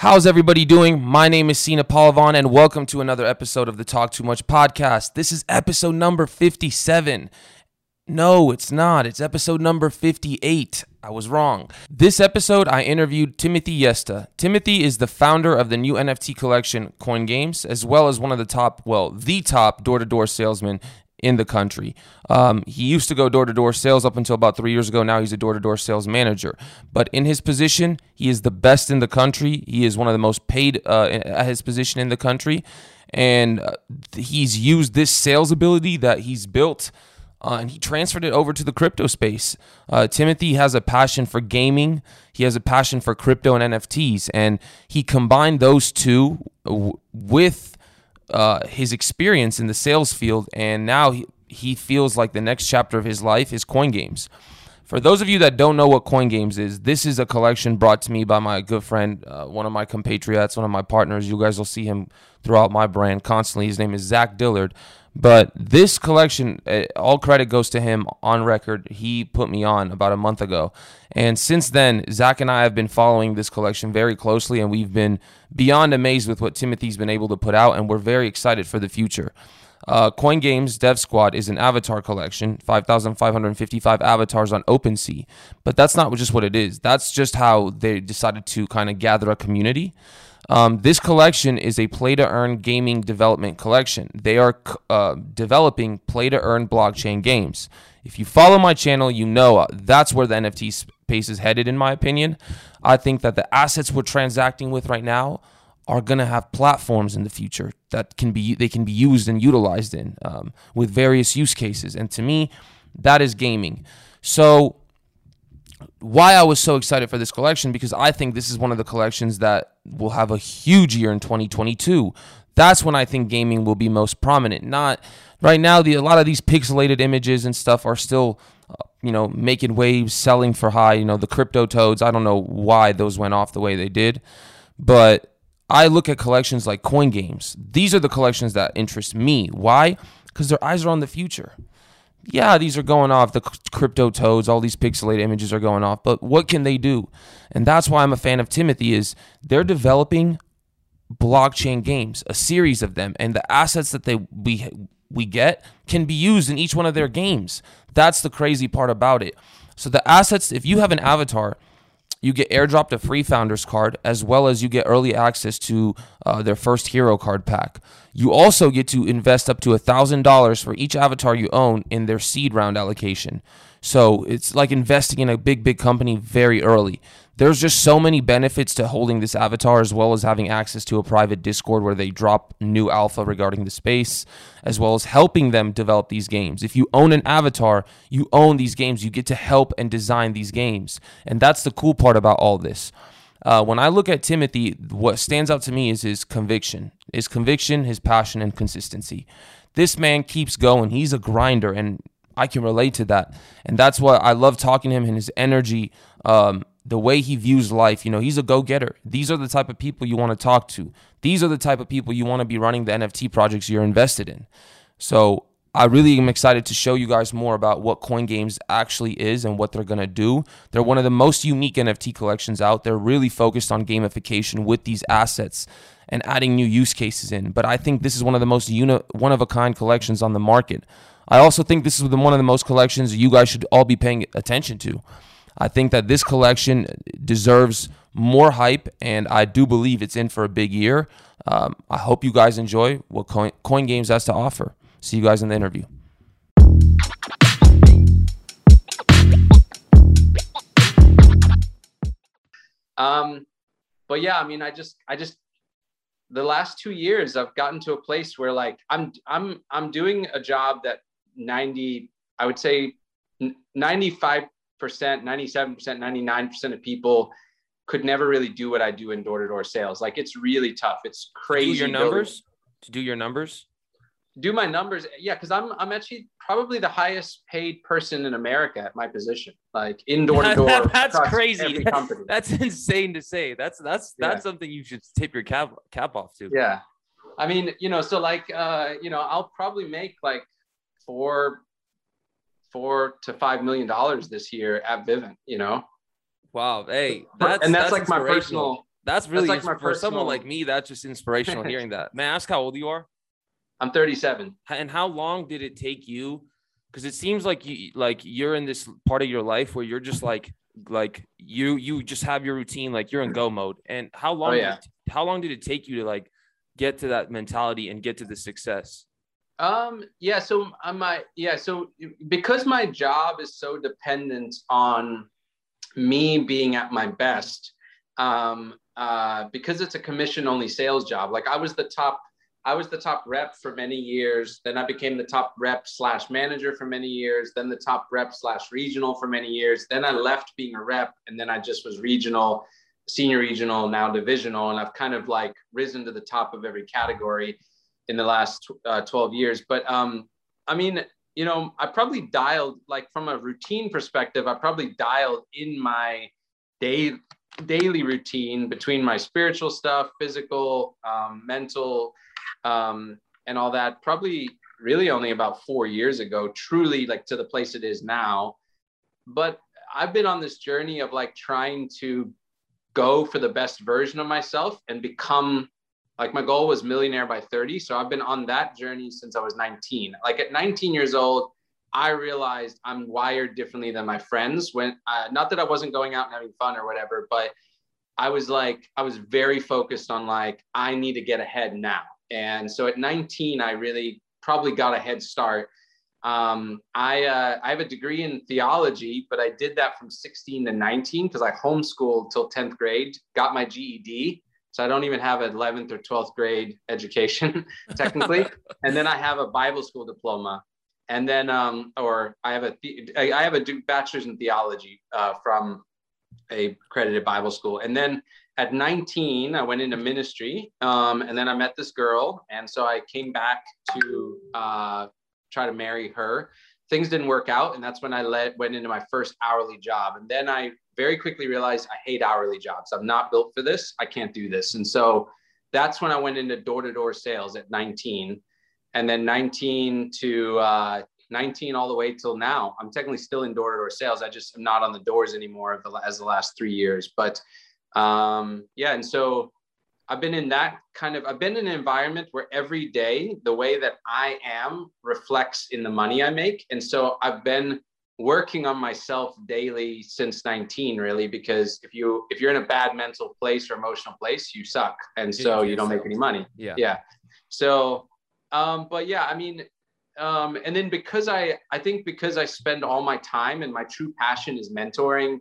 How's everybody doing? My name is Sina Palavan, and welcome to another episode of the Talk Too Much podcast. This is episode number 57. No, it's not. It's episode number 58. I was wrong. This episode, I interviewed Timothy Yesta. Timothy is the founder of the new NFT collection, Coin Games, as well as one of the top, well, the top door to door salesman in the country. Um, he used to go door to door sales up until about three years ago. Now he's a door to door sales manager. But in his position, he is the best in the country. He is one of the most paid uh, at his position in the country. And uh, he's used this sales ability that he's built. Uh, and he transferred it over to the crypto space. Uh, Timothy has a passion for gaming. He has a passion for crypto and NFTs, and he combined those two w- with uh, his experience in the sales field, and now he, he feels like the next chapter of his life is coin games. For those of you that don't know what Coin Games is, this is a collection brought to me by my good friend, uh, one of my compatriots, one of my partners. You guys will see him throughout my brand constantly. His name is Zach Dillard. But this collection, uh, all credit goes to him on record. He put me on about a month ago. And since then, Zach and I have been following this collection very closely, and we've been beyond amazed with what Timothy's been able to put out, and we're very excited for the future. Uh, Coin Games Dev Squad is an avatar collection, 5,555 avatars on OpenSea. But that's not just what it is. That's just how they decided to kind of gather a community. Um, this collection is a play to earn gaming development collection. They are uh, developing play to earn blockchain games. If you follow my channel, you know uh, that's where the NFT space is headed, in my opinion. I think that the assets we're transacting with right now are going to have platforms in the future that can be they can be used and utilized in um, with various use cases. And to me, that is gaming. So why I was so excited for this collection because I think this is one of the collections that will have a huge year in 2022. That's when I think gaming will be most prominent. Not right now. The a lot of these pixelated images and stuff are still, uh, you know, making waves, selling for high. You know, the crypto toads. I don't know why those went off the way they did, but I look at collections like Coin Games. These are the collections that interest me. Why? Because their eyes are on the future yeah, these are going off. The crypto toads, all these pixelated images are going off. But what can they do? And that's why I'm a fan of Timothy. Is they're developing blockchain games, a series of them, and the assets that they we we get can be used in each one of their games. That's the crazy part about it. So the assets, if you have an avatar you get airdropped a free founders card as well as you get early access to uh, their first hero card pack. You also get to invest up to $1,000 for each avatar you own in their seed round allocation. So it's like investing in a big, big company very early. There's just so many benefits to holding this avatar as well as having access to a private discord where they drop new alpha regarding the space as well as helping them develop these games. If you own an avatar you own these games. You get to help and design these games. And that's the cool part about all this. Uh, when i look at timothy what stands out to me is his conviction his conviction his passion and consistency. This man keeps going. He's a grinder and I can relate to that. And that's why I love talking to him and his energy. Um, the way he views life. You know, he's a go getter. These are the type of people you want to talk to. These are the type of people you want to be running the NFT projects you're invested in. So I really am excited to show you guys more about what Coin Games actually is and what they're going to do. They're one of the most unique NFT collections out. They're really focused on gamification with these assets and adding new use cases in. But I think this is one of the most uni- one of a kind collections on the market. I also think this is one of the most collections you guys should all be paying attention to. I think that this collection deserves more hype, and I do believe it's in for a big year. Um, I hope you guys enjoy what Coin, Coin Games has to offer. See you guys in the interview. Um, but yeah, I mean, I just, I just, the last two years, I've gotten to a place where like I'm, I'm, I'm doing a job that 90, I would say 95 percent, 97 percent, 99 percent of people could never really do what I do in door to door sales. Like it's really tough. It's crazy. Do your numbers. To do your numbers. Do my numbers, yeah, because I'm I'm actually probably the highest paid person in America at my position, like in door to door. That's crazy. That's insane to say. That's that's that's yeah. something you should tip your cap cap off to. Yeah, I mean, you know, so like, uh, you know, I'll probably make like four four to five million dollars this year at Vivint, you know. Wow. Hey, that's, and that's, that's like my personal That's really like my for someone like me. That's just inspirational hearing that. May I ask how old you are? I'm 37. and how long did it take you because it seems like you like you're in this part of your life where you're just like like you you just have your routine like you're in go mode and how long Oh, yeah. did how long did it take you to like get to that mentality and get to the success Um, yeah, so my yeah, so because my job is so dependent on me being at my best, um, uh, because it's a commission only sales job. Like I was the top, I was the top rep for many years. Then I became the top rep slash manager for many years. Then the top rep slash regional for many years. Then I left being a rep, and then I just was regional, senior regional, now divisional, and I've kind of like risen to the top of every category in the last uh, 12 years. But um, I mean, you know, I probably dialed like from a routine perspective, I probably dialed in my day daily routine between my spiritual stuff, physical, um, mental, um, and all that. Probably really only about four years ago, truly like to the place it is now. But I've been on this journey of like trying to go for the best version of myself and become like my goal was millionaire by 30 so i've been on that journey since i was 19 like at 19 years old i realized i'm wired differently than my friends when uh, not that i wasn't going out and having fun or whatever but i was like i was very focused on like i need to get ahead now and so at 19 i really probably got a head start um, I, uh, I have a degree in theology, but I did that from 16 to 19 because I homeschooled till 10th grade, got my GED. So I don't even have an 11th or 12th grade education technically. and then I have a Bible school diploma. And then, um, or I have a, the- I have a bachelor's in theology uh, from a accredited Bible school. And then at 19, I went into ministry. Um, and then I met this girl. And so I came back to uh, try to marry her. Things didn't work out. And that's when I let, went into my first hourly job. And then I very quickly realized I hate hourly jobs. I'm not built for this. I can't do this. And so that's when I went into door to door sales at 19. And then 19 to uh, 19 all the way till now. I'm technically still in door to door sales. I just am not on the doors anymore of the, as the last three years. But um, yeah, and so I've been in that kind of, I've been in an environment where every day the way that I am reflects in the money I make. And so I've been working on myself daily since 19 really because if you if you're in a bad mental place or emotional place you suck. And so you don't make any money. Yeah. Yeah. So um but yeah i mean um and then because i i think because i spend all my time and my true passion is mentoring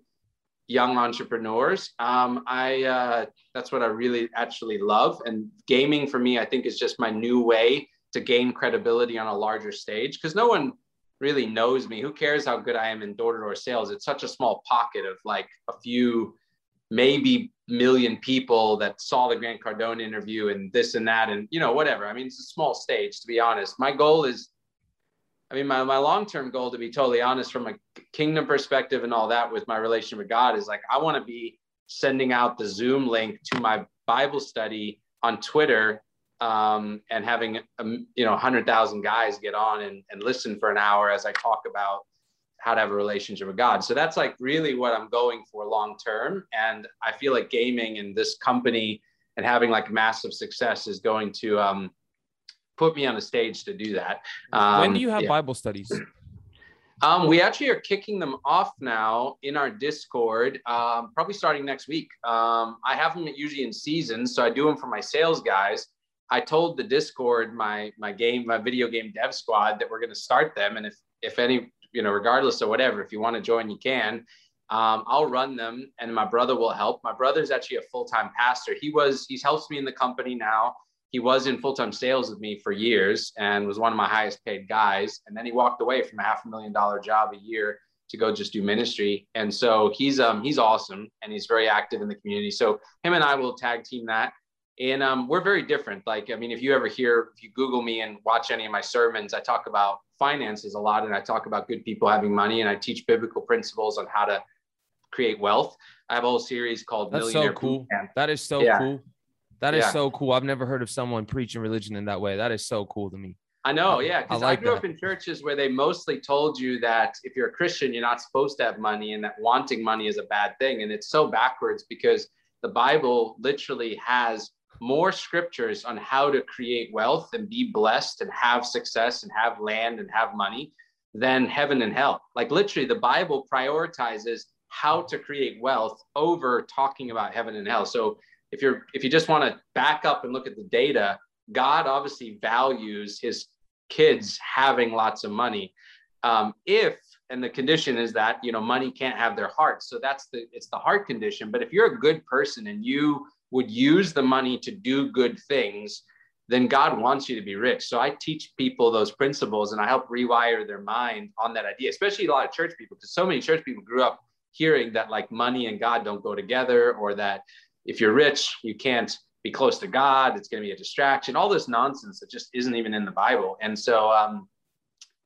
young entrepreneurs um i uh that's what i really actually love. And gaming for me i think is just my new way to gain credibility on a larger stage because no one really knows me who cares how good i am in door-to-door sales it's such a small pocket of like a few maybe million people that saw the Grant Cardone interview and this and that and you know whatever. I mean, it's a small stage to be honest. My goal is, I mean, my my long term goal to be totally honest from a kingdom perspective and all that with my relationship with God is like I want to be sending out the Zoom link to my Bible study on Twitter um, and having um, you know hundred thousand guys get on and, and listen for an hour as I talk about how to have a relationship with God. So that's like really what I'm going for long term. And I feel like gaming and this company and having like massive success is going to um, put me on a stage to do that. Um, when do you have yeah. bible studies Um, we actually are kicking them off now in our Discord, um, probably starting next week. Um, I have them usually in seasons, so I do them for my sales guys. I told the Discord, my my game, my video game dev squad, that we're going to start them, and if if any, you know, regardless of whatever, if you want to join, you can. Um, I'll run them, and my brother will help. My brother's actually a full time pastor. He was he's helps me in the company now he was in full-time sales with me for years and was one of my highest paid guys and then he walked away from a half a million dollar job a year to go just do ministry and so he's um he's awesome and he's very active in the community so him and i will tag team that and um, we're very different like i mean if you ever hear if you google me and watch any of my sermons i talk about finances a lot and i talk about good people having money and i teach biblical principles on how to create wealth i have a whole series called that's so cool Boot Camp. that is so Yeah. cool that is Yeah. so cool i've never heard of someone preaching religion in that way that is so cool to me I know, I- yeah, I because I, like grew that. up in churches where they mostly told you that if you're a Christian, you're not supposed to have money, and that wanting money is a bad thing. And it's so backwards because the Bible literally has more scriptures on how to create wealth and be blessed and have success and have land and have money than heaven and hell. Like literally, the Bible prioritizes how to create wealth over talking about heaven and hell. So if you're if you just want to back up and look at the data, God obviously values his kids having lots of money. Um, if and the condition is that you know money can't have their heart so that's the it's the heart condition but if you're a good person and you would use the money to do good things then god wants you to be rich. So i teach people those principles and i help rewire their mind on that idea especially a lot of church people because so many church people grew up hearing that like money and god don't go together or that if you're rich you can't be close to god it's going to be a distraction all this nonsense that just isn't even in the bible. And so um,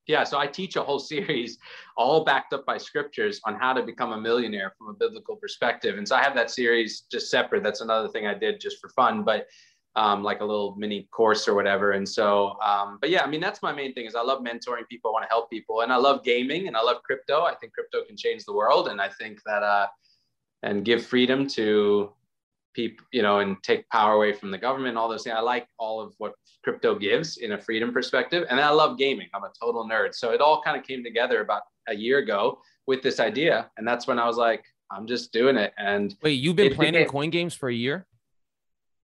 yeah, so I teach a whole series, all backed up by scriptures, on how to become a millionaire from a biblical perspective. And so I have that series just separate. That's another thing I did just for fun, but um, like a little mini course or whatever. And so, um, but yeah, I mean, that's my main thing is I love mentoring people, I want to help people, and I love gaming, and I love crypto. I think crypto can change the world, and I think that uh, and give freedom to people, you know, and take power away from the government, all those things. I like all of what crypto gives in a freedom perspective. And I love gaming. I'm a total nerd. So it all kind of came together about a year ago with this idea. And that's when I was like, I'm just doing it. And wait, you've been playing became, coin games for a year?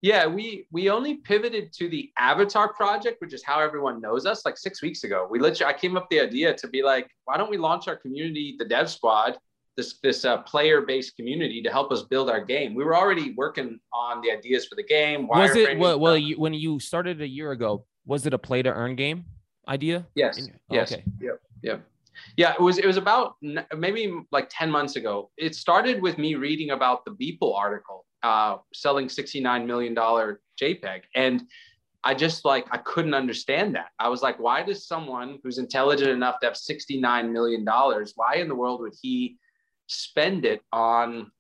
Yeah, we we only pivoted to the Avatar project, which is how everyone knows us, like six weeks ago. We literally I came up the idea to be like, why don't we launch our community, the Dev Squad, this this uh, player based community to help us build our game. We were already working on the ideas for the game. Was it well, well you, when you started a year ago? Was it a play to earn game idea? Yes. Oh, yes. Okay. Yep. Yep. Yeah, it was. It was about maybe like ten months ago. It started with me reading about the Beeple article, uh, selling sixty nine million dollar JPEG, and I just like I couldn't understand that. I was like, why does someone who's intelligent enough to have sixty nine million dollars? Why in the world would he spend it on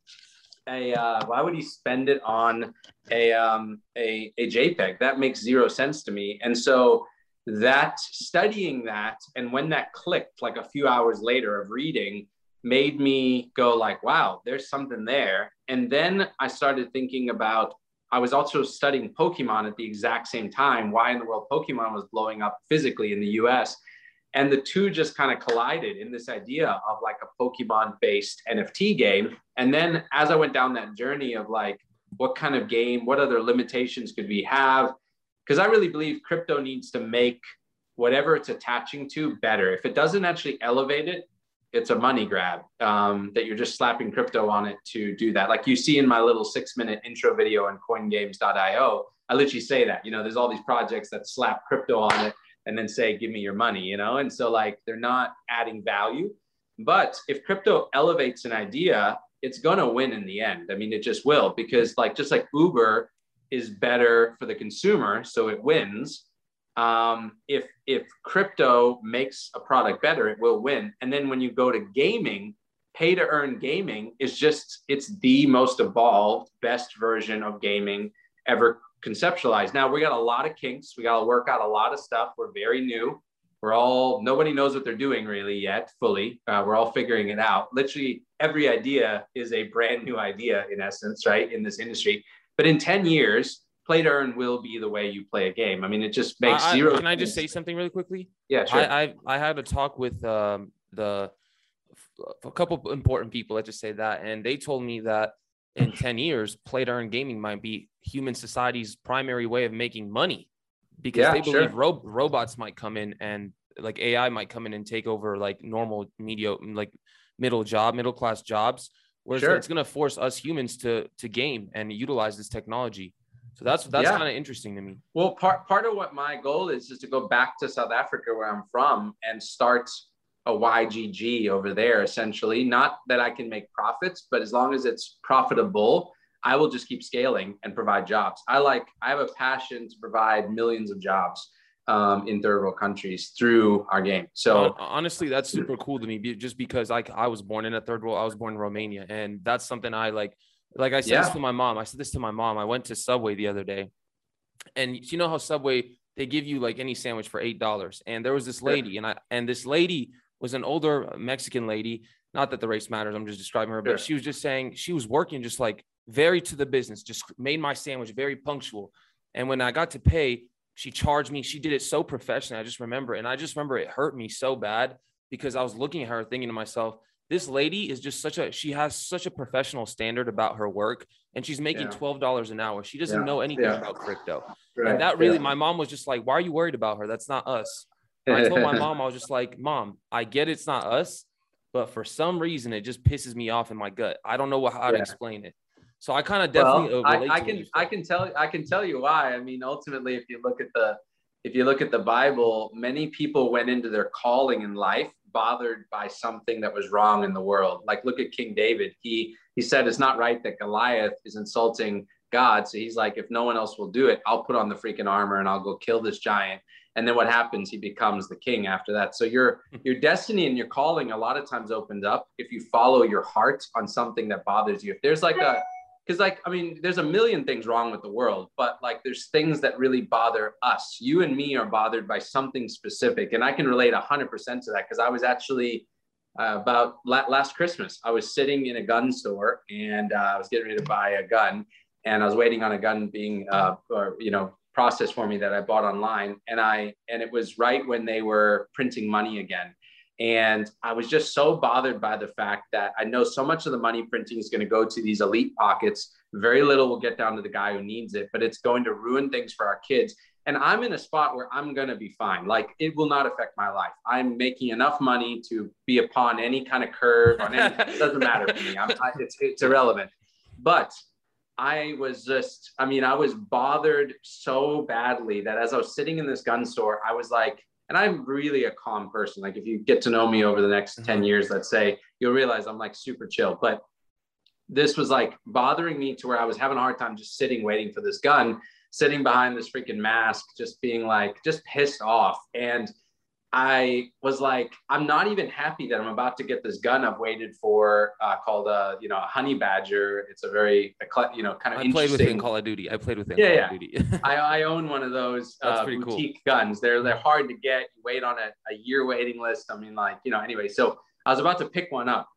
a uh, why would he spend it on a um a, a jpeg? That makes zero sense to me. And so that studying that and when that clicked like a few hours later of reading made me go like wow there's something there. And then i started thinking about i was also studying pokemon at the exact same time. Why in the world pokemon was blowing up physically in the us and the two just kind of collided in this idea of like a Pokemon based NFT game. And then as I went down that journey of like, what kind of game, what other limitations could we have? Because I really believe crypto needs to make whatever it's attaching to better. If it doesn't actually elevate it, it's a money grab um, that you're just slapping crypto on it to do that. Like you see in my little six minute intro video on coingames.io, I literally say that, you know, there's all these projects that slap crypto on it and then say, give me your money, you know? And so like they're not adding value. But if crypto elevates an idea, it's going to win in the end. I mean, it just will because like just like Uber is better for the consumer, so it wins. Um, if if crypto makes a product better, it will win. And then when you go to gaming, pay to earn gaming is just it's the most evolved, best version of gaming ever conceptualize. Now we got a lot of kinks. We got to work out a lot of stuff. We're very new. We're all nobody knows what they're doing really yet fully. Uh, we're all figuring it out. Literally every idea is a brand new idea in essence, right? In this industry. But in 10 years, play to earn will be the way you play a game. I mean, it just makes I, zero. Can I just say something really quickly? Yeah, sure. I I, I had a talk with um, the a couple important people. Let's just say that, and they told me that in 10 years, play to earn gaming might be human society's primary way of making money because yeah, they believe sure. ro- robots might come in and like AI might come in and take over like normal media, like middle job, middle class jobs. Whereas sure. it's going to force us humans to to game and utilize this technology. So that's that's yeah. kind of interesting to me. Well, part part of what my goal is is to go back to South Africa where I'm from and start a YGG over there, essentially. Not that I can make profits, but as long as it's profitable, I will just keep scaling and provide jobs. I like, I have a passion to provide millions of jobs um, in third world countries through our game. So honestly, that's super cool to me just because I, I was born in a third world, I was born in Romania. And that's something I like, like I said yeah. this to my mom. I said this to my mom. I went to Subway the other day and you know how Subway, they give you like any sandwich for $8. And there was this lady and I, and this lady was an older Mexican lady. Not that the race matters. I'm just describing her, but she was just saying she was working just like very to the business, just made my sandwich very punctual. And when I got to pay, she charged me. She did it so professionally. I just remember, and I just remember it hurt me so bad because I was looking at her thinking to myself, this lady is just such a she has such a professional standard about her work and she's making yeah. $12 an hour she doesn't yeah. know anything yeah. about crypto right. and that really my mom was just like why are you worried about her that's not us i told my mom i was just like mom i get it's not us but for some reason it just pisses me off in my gut i don't know how to explain it so I kind of definitely well, I, I can I can tell I can tell you why. I mean, ultimately, if you look at the if you look at the Bible, many people went into their calling in life bothered by something that was wrong in the world. Like look at King David. He he said it's not right that Goliath is insulting God. So he's like, if no one else will do it, I'll put on the freaking armor and I'll go kill this giant. And then what happens? He becomes the king after that. So your your destiny and your calling a lot of times opens up if you follow your heart on something that bothers you. If there's like a because like i mean there's a million things wrong with the world but like there's things that really bother us you and me are bothered by something specific and i can relate 100% to that because i was actually uh, about la- last christmas i was sitting in a gun store and uh, i was getting ready to buy a gun and i was waiting on a gun being uh, or you know processed for me that i bought online and i and it was right when they were printing money again and I was just so bothered by the fact that I know so much of the money printing is going to go to these elite pockets. Very little will get down to the guy who needs it, but it's going to ruin things for our kids. And I'm in a spot where I'm going to be fine. Like it will not affect my life. I'm making enough money to be upon any kind of curve on any, it doesn't matter to me. I, it's, it's irrelevant. But I was just, I mean, I was bothered so badly that as I was sitting in this gun store, I was like, and I'm really a calm person. Like if you get to know me over the next 10 mm-hmm. years, let's say, you'll realize I'm like super chill. But this was like bothering me to where I was having a hard time just sitting, waiting for this gun, sitting behind this freaking mask, just being like, just pissed off. And I was like, I'm not even happy that I'm about to get this gun I've waited for, uh, called a uh, you know a honey badger. It's a very you know kind of. I played with it in Call of Duty. I played with it. Yeah, yeah. I, I own one of those uh, boutique cool. guns. They're they're hard to get. You wait on a, a year waiting list. I mean, like you know. Anyway, so I was about to pick one up,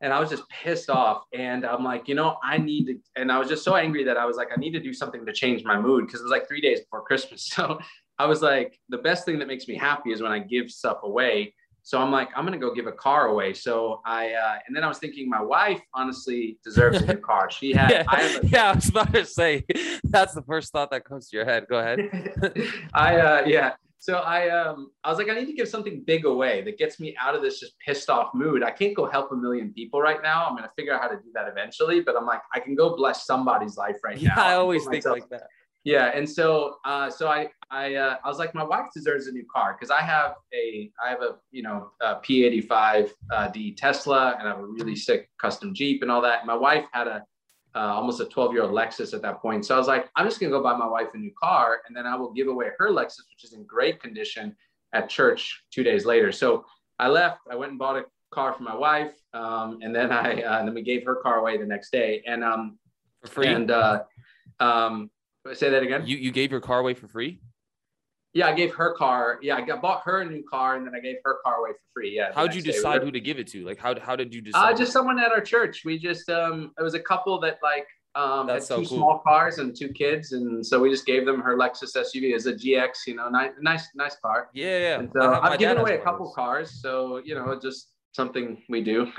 and I was just pissed off. And I'm like, you know, I need to. And I was just so angry that I was like, I need to do something to change my mood because it was like three days before Christmas. So I was like, the best thing that makes me happy is when I give stuff away. So I'm like, I'm gonna go give a car away. So I uh, and then I was thinking, my wife honestly deserves a new car. She had, yeah, I, a, yeah, I was about to say that's the first thought that comes to your head. Go ahead. I uh, yeah. So I um I was like, I need to give something big away that gets me out of this just pissed off mood. I can't go help a million people right now. I'm gonna figure out how to do that eventually, but I'm like, I can go bless somebody's life right yeah, now. I always think myself, like that yeah and so uh, so i i uh, i was like my wife deserves a new car because i have a i have a you know a p85 uh, d tesla and i have a really sick custom jeep and all that. My wife had a uh, almost a 12 year old lexus at that point so i was like i'm just going to go buy my wife a new car and then i will give away her lexus which is in great condition at church two days later. So i left i went and bought a car for my wife um, and then i uh, and then we gave her car away the next day and um for free. and uh um Say that again. You you gave your car away for free? Yeah, I gave her car. Yeah, I got bought her a new car, and then I gave her car away for free. Yeah. How'd you decide who to give it to? Like, how how did you decide? Uh, just someone at our church. We just um, it was a couple that like um That's had two cool. small cars and two kids, and so we just gave them her Lexus SUV as a GX. You know, nice nice nice car. Yeah, yeah. And so I've given away a couple cars, so you know, just something we do.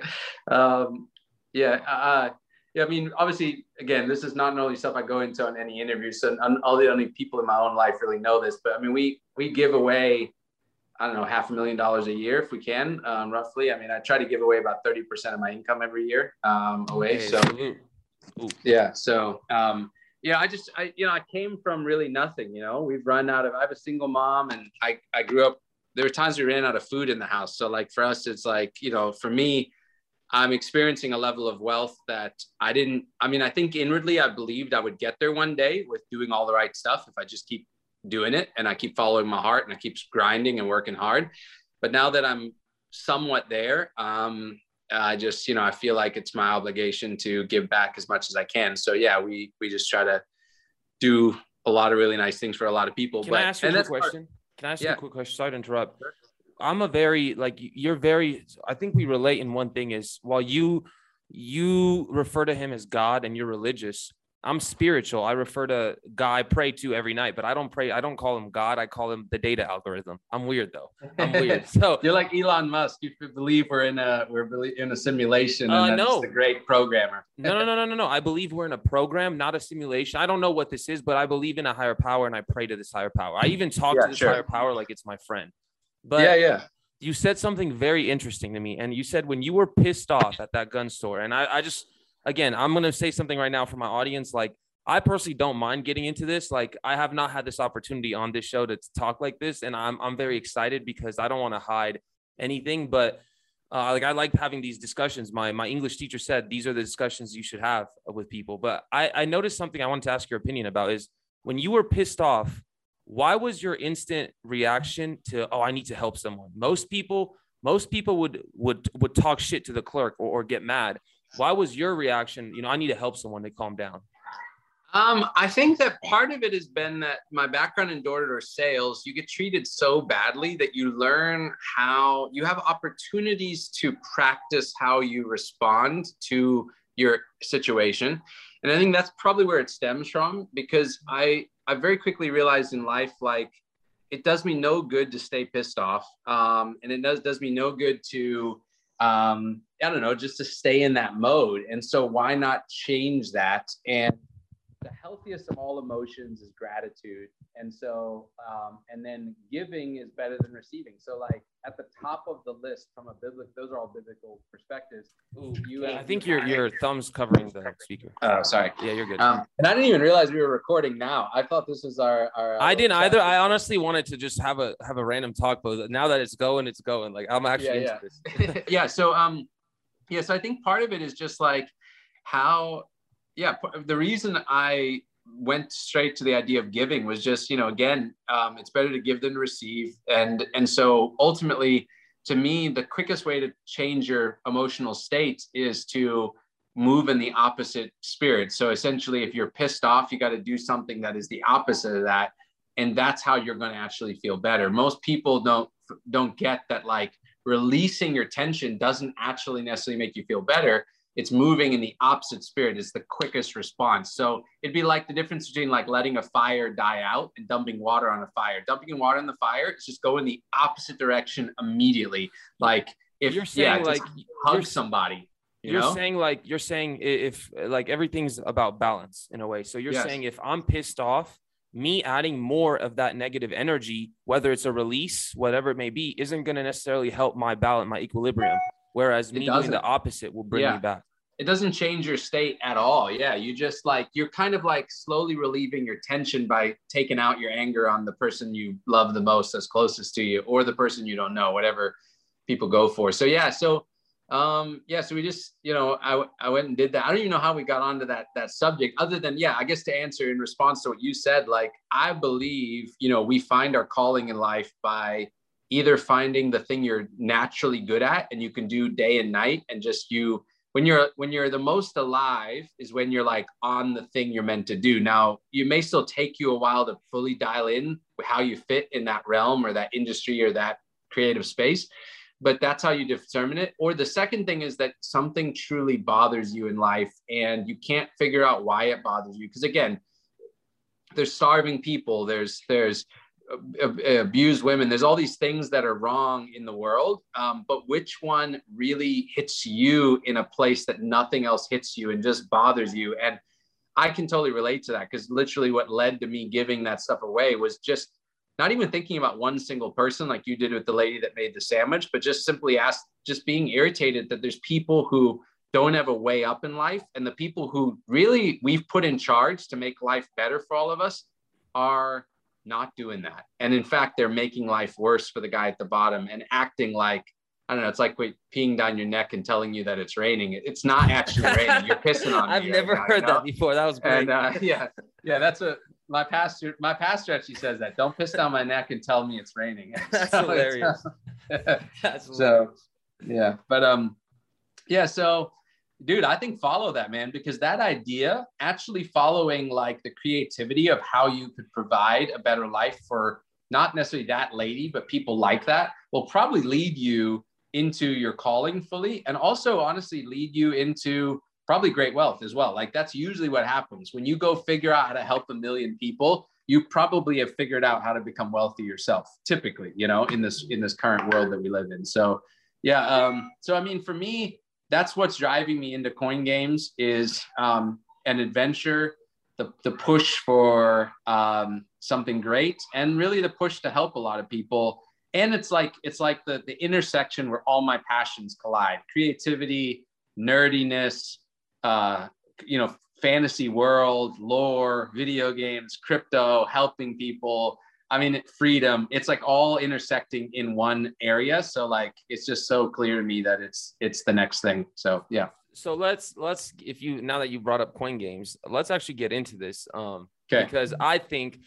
um, yeah. Uh, yeah, I mean, obviously, again, this is not only stuff I go into on any interview, so all the only people in my own life really know this. But I mean, we we give away, I don't know, half a million dollars a year if we can, um, roughly. I mean, I try to give away about thirty percent of my income every year um, away. so, yeah, so um, yeah, I just, I you know, I came from really nothing. You know, we've run out of. I have a single mom, and I I grew up. There were times we ran out of food in the house. So like for us, it's like you know, for me I'm experiencing a level of wealth that I didn't. I mean, I think inwardly I believed I would get there one day with doing all the right stuff if I just keep doing it and I keep following my heart and I keep grinding and working hard. But now that I'm somewhat there, um, I just, you know, I feel like it's my obligation to give back as much as I can. So yeah, we we just try to do a lot of really nice things for a lot of people. Can but, I ask you a question? Can I ask yeah. you a quick question? Sorry to interrupt. Sure. I'm a very like you're very I think we relate in one thing is while you you refer to him as God and you're religious. I'm spiritual. I refer to God I pray to every night, but I don't pray. I don't call him God. I call him the data algorithm. I'm weird though. I'm weird. So you're like Elon Musk. You believe we're in a we're in a simulation. Uh, no, the great programmer. no, no, no, no, no, no. I believe we're in a program, not a simulation. I don't know what this is, but I believe in a higher power and I pray to this higher power. I even talk yeah, to this sure. higher power like it's my friend. But yeah, yeah. You said something very interesting to me, and you said when you were pissed off at that gun store, and I, I just again, I'm gonna say something right now for my audience, like I personally don't mind getting into this. Like I have not had this opportunity on this show to talk like this, and I'm I'm very excited because I don't want to hide anything. But uh, like I like having these discussions. My my English teacher said these are the discussions you should have with people. But I I noticed something I wanted to ask your opinion about is when you were pissed off. Why was your instant reaction to oh I need to help someone? Most people most people would would would talk shit to the clerk or, or get mad. Why was your reaction? You know I need to help someone to calm down. Um, I think that part of it has been that my background in door-to-door sales, you get treated so badly that you learn how you have opportunities to practice how you respond to your situation. And I think that's probably where it stems from because I I very quickly realized in life like it does me no good to stay pissed off. Um, and it does does me no good to um, I don't know, just to stay in that mode. And so why not change that and the healthiest of all emotions is gratitude. And so um, and then giving is better than receiving. So like at the top of the list from a biblical those are all biblical perspectives. Ooh, you yeah, i think your your thumb's covering the speaker. Oh sorry. Yeah you're good. Um, and i didn't even realize we were recording now. I thought this was our, our i didn't either. I honestly wanted to just have a have a random talk but now that it's going it's going. Like i'm actually yeah, yeah. yeah so um yeah so i think part of it is just like how yeah, the reason I went straight to the idea of giving was just, you know, again, um, it's better to give than to receive, and and so ultimately, to me, the quickest way to change your emotional state is to move in the opposite spirit. So essentially, if you're pissed off, you got to do something that is the opposite of that, and that's how you're going to actually feel better. Most people don't don't get that like releasing your tension doesn't actually necessarily make you feel better it's moving in the opposite spirit is the quickest response. So it'd be like the difference between like letting a fire die out and dumping water on a fire. Dumping water on the fire is just go in the opposite direction immediately. Like if you're saying yeah, like hug somebody you are saying like you're saying if like everything's about balance in a way. So you're yes. saying if i'm pissed off me adding more of that negative energy whether it's a release whatever it may be isn't going to necessarily help my balance my equilibrium whereas me doing the opposite will bring yeah. me back it doesn't change your state at all. Yeah, you just like you're kind of like slowly relieving your tension by taking out your anger on the person you love the most, that's closest to you, or the person you don't know, whatever people go for. So yeah, so um yeah, so we just you know I I went and did that. I don't even know how we got onto that that subject, other than yeah, I guess to answer in response to what you said, like I believe you know we find our calling in life by either finding the thing you're naturally good at and you can do day and night and just you when you're when you're the most alive is when you're like on the thing you're meant to do. Now you may still take you a while to fully dial in how you fit in that realm or that industry or that creative space but that's how you determine it. Or the second thing is that something truly bothers you in life and you can't figure out why it bothers you. Because again there's starving people there's there's abused women. There's all these things that are wrong in the world, um, but which one really hits you in a place that nothing else hits you and just bothers you? And I can totally relate to that because literally what led to me giving that stuff away was just not even thinking about one single person like you did with the lady that made the sandwich, but just simply ask, just being irritated that there's people who don't have a way up in life and the people who really we've put in charge to make life better for all of us are not doing that. And in fact, they're making life worse for the guy at the bottom and acting like, I don't know, it's like wait, peeing down your neck and telling you that it's raining. It's not actually raining. You're pissing on I've never right heard now, that before. That was great. And uh, yeah, yeah, that's what my pastor, my pastor actually says that. Don't piss down my neck and tell me it's raining. that's so hilarious. that's hilarious. So yeah, but um, yeah, so dude, I think follow that, man, because that idea, actually following like the creativity of how you could provide a better life for not necessarily that lady, but people like that, will probably lead you into your calling fully and also honestly lead you into probably great wealth as well. Like that's usually what happens when you go figure out how to help a million people. You probably have figured out how to become wealthy yourself. Typically, you know, in this in this current world that we live in. So, yeah. Um, so I mean, for me, that's what's driving me into coin games is um, an adventure, the the push for um, something great, and really the push to help a lot of people. And it's like it's like the the intersection where all my passions collide: creativity, nerdiness, uh, you know, fantasy world, lore, video games, crypto, helping people. I mean, freedom. It's like all intersecting in one area. So like, it's just so clear to me that it's it's the next thing. So yeah. So let's let's if you now that you brought up coin games, let's actually get into this. Um, okay. Because I think,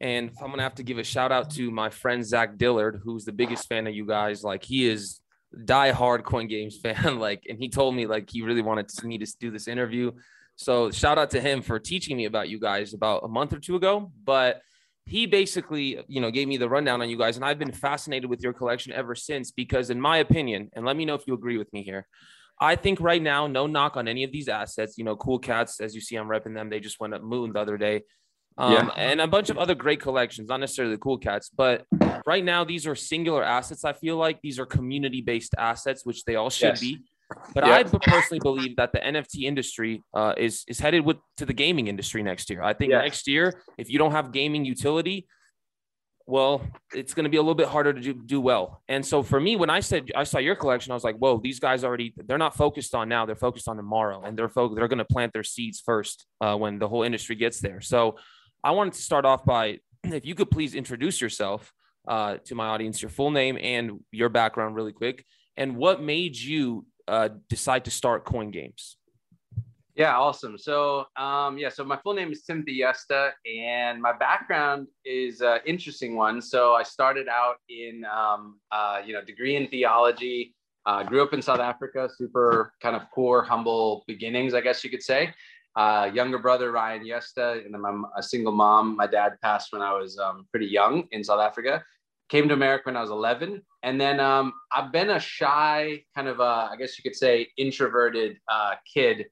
and I'm gonna have to give a shout out to my friend Zach Dillard, who's the biggest fan of you guys. Like he is die hard coin games fan like and he told me like he really wanted me to do this interview so shout out to him for teaching me about you guys about a month or two ago but he basically you know gave me the rundown on you guys and i've been fascinated with your collection ever since because in my opinion and let me know if you agree with me here i think right now no knock on any of these assets you know cool cats as you see i'm repping them they just went up moon the other day um, yeah. and a bunch of other great collections, not necessarily the cool cats, but right now these are singular assets. I feel like these are community based assets, which they all should yes. be. But I personally believe that the NFT industry uh, is is headed with to the gaming industry next year. I think next year, if you don't have gaming utility, well, it's going to be a little bit harder to do, do well. And so for me, when I said I saw your collection, I was like, whoa, these guys already they're not focused on now; they're focused on tomorrow, and they're fo- they're going to plant their seeds first uh, when the whole industry gets there. So I wanted to start off by if you could please introduce yourself uh, to my audience, your full name and your background, really quick, and what made you uh, decide to start Coin Games. Yeah, awesome. So, um, yeah, so my full name is Tim Yesta, and my background is an interesting one. So, I started out in, um, uh, you know, degree in theology. Uh, grew up in South Africa, super kind of poor, humble beginnings, I guess you could say uh, younger brother Ryan Yesta, and I'm a single mom. My dad passed when I was um, pretty young in South Africa. Came to America when I was 11, and then um, I've been a shy, kind of a, I guess you could say, introverted uh, kid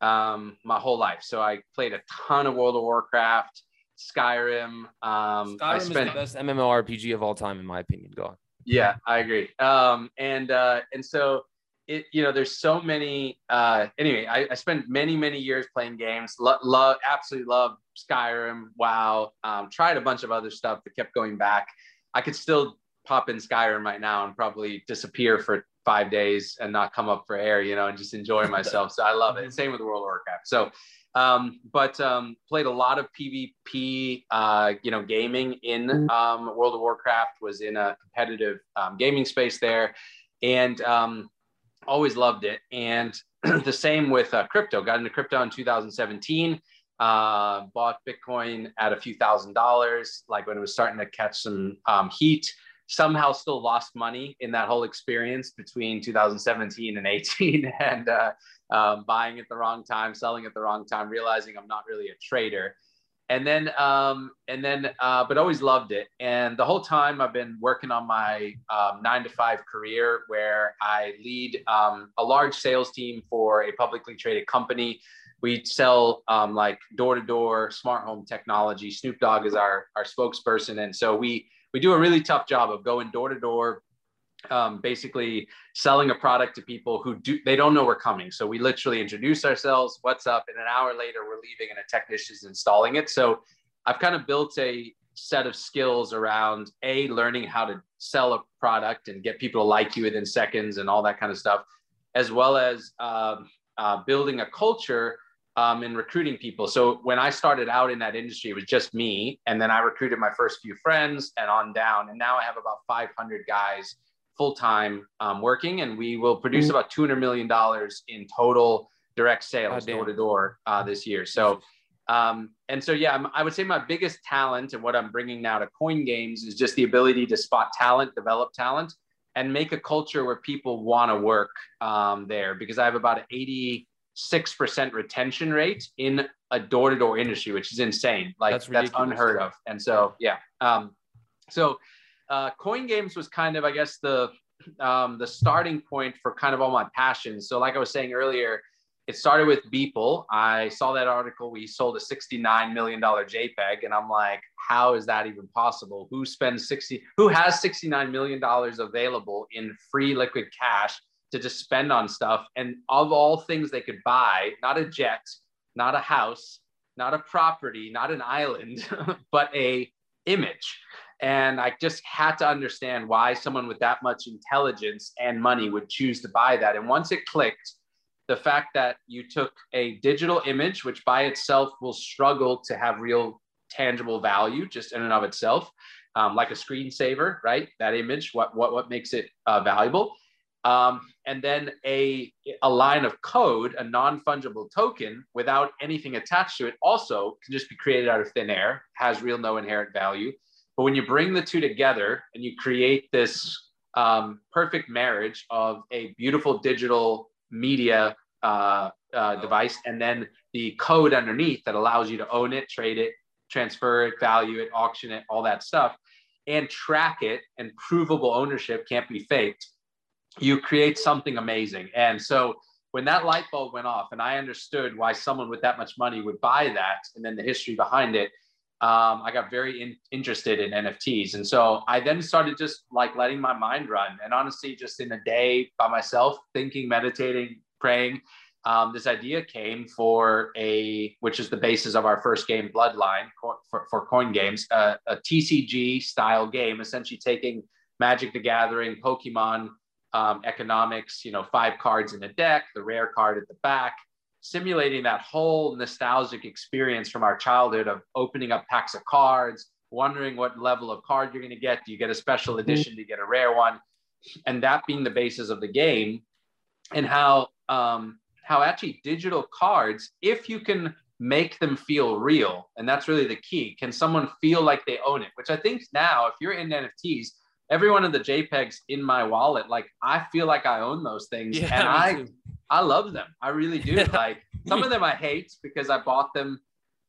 um, my whole life. So I played a ton of World of Warcraft, Skyrim. Um, Skyrim I spent, is the best MMORPG of all time, in my opinion. Go on. Yeah, I agree. Um, and uh, and so it you know there's so many uh anyway i, I spent many many years playing games Lo- love absolutely love skyrim wow um, tried a bunch of other stuff but kept going back i could still pop in skyrim right now and probably disappear for five days and not come up for air you know and just enjoy myself so i love it same with world of warcraft so um, but um, played a lot of PvP, uh, you know, gaming in um, World of Warcraft. Was in a competitive um, gaming space there, and um, always loved it. And the same with uh, crypto. Got into crypto in 2017. Uh, bought Bitcoin at a few thousand dollars, like when it was starting to catch some um, heat. Somehow still lost money in that whole experience between 2017 and 18, and uh, um, buying at the wrong time, selling at the wrong time, realizing I'm not really a trader. And then um, and then uh, but always loved it. And the whole time i've been working on my um, nine to five career where i lead um, a large sales team for a publicly traded company we sell um, like door-to-door smart home technology snoop dogg is our our spokesperson and so we we do a really tough job of going door to door basically selling a product to people who do they don't know we're coming. So we literally introduce ourselves, what's up, and an hour later we're leaving and a technician is installing it. So I've kind of built a set of skills around a learning how to sell a product and get people to like you within seconds and all that kind of stuff, as well as um, uh, building a culture um, and recruiting people. So when I started out in that industry, it was just me, and then I recruited my first few friends and on down, and now I have about 500 guys full time um, working, and we will produce mm-hmm. about two hundred million dollars in total direct sales door to door this year. So, um, and so yeah, I'm, i would say my biggest talent and what I'm bringing now to Coin Games is just the ability to spot talent, develop talent, and make a culture where people want to work um, there. Because I have about an eighty six percent retention rate in a door to door industry, which is insane. Like that's, that's unheard of. And so yeah, um, so uh, Coin Games was kind of, I guess, the um, the starting point for kind of all my passions. So, like I was saying earlier, it started with Beeple. I saw that article. We sold a $69 million JPEG. And I'm like, how is that even possible? Who spends 60, who has $69 million available in free liquid cash to just spend on stuff? And of all things they could buy, not a jet, not a house, not a property, not an island, but a image. And I just had to understand why someone with that much intelligence and money would choose to buy that. And once it clicked, the fact that you took a digital image, which by itself will struggle to have real tangible value just in and of itself, um, like a screensaver, right? That image, what what what makes it uh, valuable, um, and then a a line of code, a non fungible token without anything attached to it, also can just be created out of thin air, has real no inherent value. But when you bring the two together and you create this um, perfect marriage of a beautiful digital media uh, uh, device, and then the code underneath that allows you to own it, trade it, transfer it, value it, auction it, all that stuff, and track it. And provable ownership can't be faked. You create something amazing. And so when that light bulb went off, and I understood why someone with that much money would buy that, and then the history behind it, um, I got very in, interested in NFTs. And so I then started just like letting my mind run. And honestly, just in a day by myself, thinking, meditating, praying, um, this idea came for a, which is the basis of our first game, Bloodline, for, for coin games, uh, a TCG style game, essentially taking Magic the Gathering, Pokemon um, economics, you know, five cards in a deck, the rare card at the back, simulating that whole nostalgic experience from our childhood of opening up packs of cards, wondering what level of card you're going to get. Do you get a special mm-hmm. edition? Do you get a rare one? And that being the basis of the game, and how um, how actually digital cards, if you can make them feel real, and that's really the key. Can someone feel like they own it? Which I think now, if you're in NFTs, every one of the JPEGs in my wallet, like I feel like I own those things, yeah, and I too. I love them. I really do. like some of them I hate because I bought them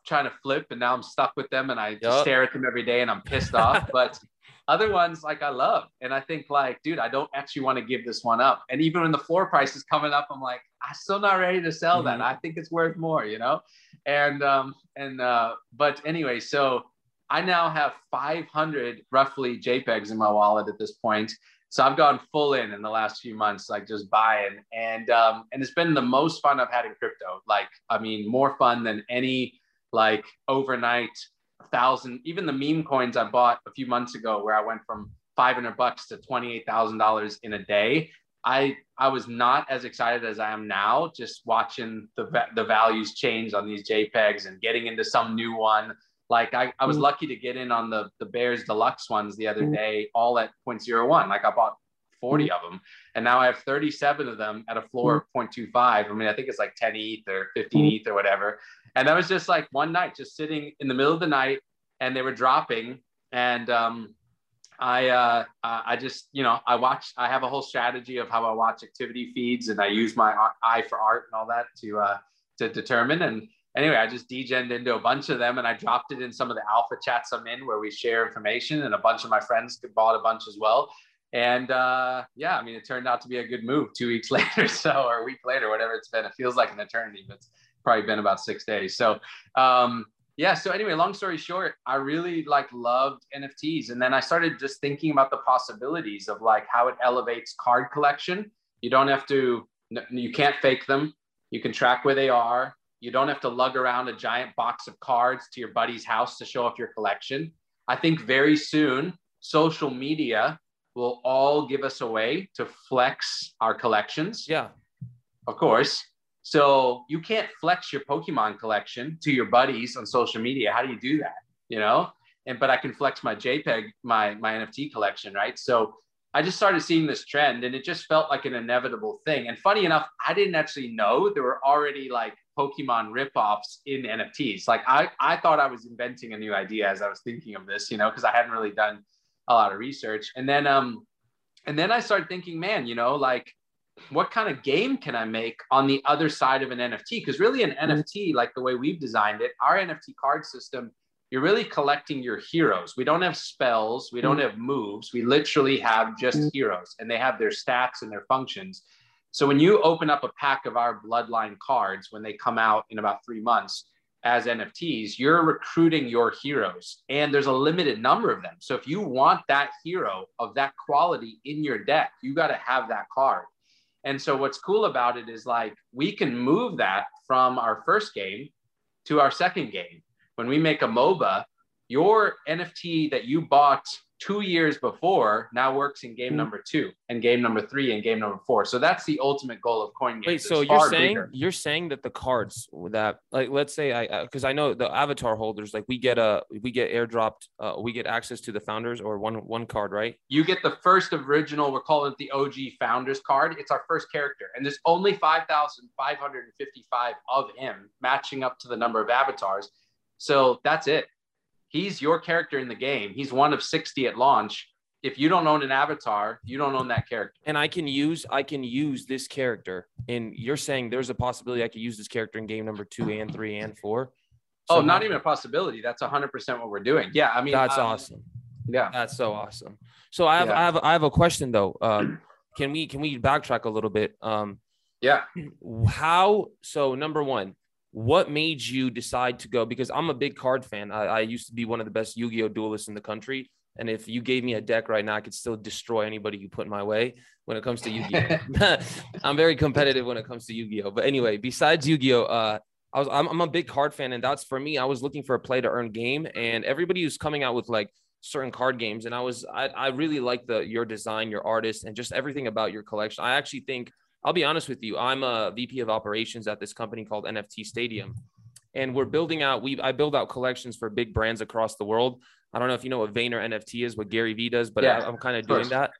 trying to flip, and now I'm stuck with them, and I yep. stare at them every day, and I'm pissed off. But other ones like I love, and I think like, dude, I don't actually want to give this one up. And even when the floor price is coming up, I'm like, I'm still not ready to sell mm-hmm. that. I think it's worth more, you know. And um and uh, but anyway, so I now have 500 roughly JPEGs in my wallet at this point. So I've gone full in in the last few months, like just buying, and um, and it's been the most fun I've had in crypto. Like, I mean, more fun than any like overnight thousand. Even the meme coins I bought a few months ago, where I went from 500 bucks to 28 thousand dollars in a day. I I was not as excited as I am now, just watching the the values change on these JPEGs and getting into some new one. Like I, I was mm. lucky to get in on the the Bears Deluxe ones the other mm. day, all at 0.01. Like I bought 40 mm. of them, and now I have 37 of them at a floor of 0.25. I mean, I think it's like 10 ETH or 15 ETH or whatever. And that was just like one night, just sitting in the middle of the night, and they were dropping, and um, I uh, I just you know I watch I have a whole strategy of how I watch activity feeds and I use my eye for art and all that to uh, to determine and anyway I just degened into a bunch of them and I dropped it in some of the alpha chats I'm in where we share information and a bunch of my friends bought a bunch as well. And uh, yeah I mean it turned out to be a good move two weeks later so or a week later whatever it's been. It feels like an eternity but it's probably been about six days. So um, yeah so anyway long story short i really like loved nfts and then i started just thinking about the possibilities of like how it elevates card collection. You don't have to you can't fake them. You can track where they are you don't have to lug around a giant box of cards to your buddy's house to show off your collection i think very soon social media will all give us a way to flex our collections yeah of course so you can't flex your Pokemon collection to your buddies on social media. How do you do that? You know? And but I can flex my JPEG, my my NFT collection, right? So I just started seeing this trend and it just felt like an inevitable thing. And funny enough, I didn't actually know there were already like Pokemon ripoffs in NFTs. Like I, I thought I was inventing a new idea as I was thinking of this, you know, because I hadn't really done a lot of research. And then um and then I started thinking, man, you know, like what kind of game can I make on the other side of an NFT? Because really, an mm-hmm. NFT, like the way we've designed it, our NFT card system you're really collecting your heroes. We don't have spells, we don't have moves. We literally have just heroes and they have their stats and their functions. So when you open up a pack of our bloodline cards when they come out in about 3 months as NFTs, you're recruiting your heroes and there's a limited number of them. So if you want that hero of that quality in your deck, you got to have that card. And so what's cool about it is like we can move that from our first game to our second game. When we make a MOBA, your NFT that you bought two years before now works in game mm. number two and game number three and game number four. So that's the ultimate goal of coin games. Wait, so you're saying bigger. you're saying that the cards that like let's say I because I know the avatar holders like we get a we get airdropped uh, we get access to the founders or one one card right? You get the first original. We're calling it the OG founders card. It's our first character, and there's only five thousand five hundred and fifty five of him, matching up to the number of avatars. So that's it he's your character in the game. He's one of 60 at launch. If you don't own an avatar, you don't own that character. And I can use I can use this character. And you're saying there's a possibility I could use this character in game number two and three and four. So oh, not even a possibility. That's 100% what we're doing. Yeah, I mean that's um, awesome. Yeah, that's so awesome. So I have yeah. I have I have a question though. Um, can we can we backtrack a little bit? Um, yeah. How so? Number one, what made you decide to go? Because I'm a big card fan. I, I used to be one of the best Yu Gi Oh duelists in the country. And if you gave me a deck right now, I could still destroy anybody you put in my way when it comes to Yu Gi Oh. I'm very competitive when it comes to Yu Gi Oh. But anyway, besides Yu Gi Oh, uh, I was I'm, I'm a big card fan, and that's for me. I was looking for a play to earn game, and everybody was coming out with like certain card games, and I was I, I really like the your design, your artist, and just everything about your collection. I actually think I'll be honest with you. I'm a VP of operations at this company called NFT Stadium. And we're building out, we I build out collections for big brands across the world. I don't know if you know what Vayner NFT is, what Gary Vee does, but yeah, I, am kind of doing that.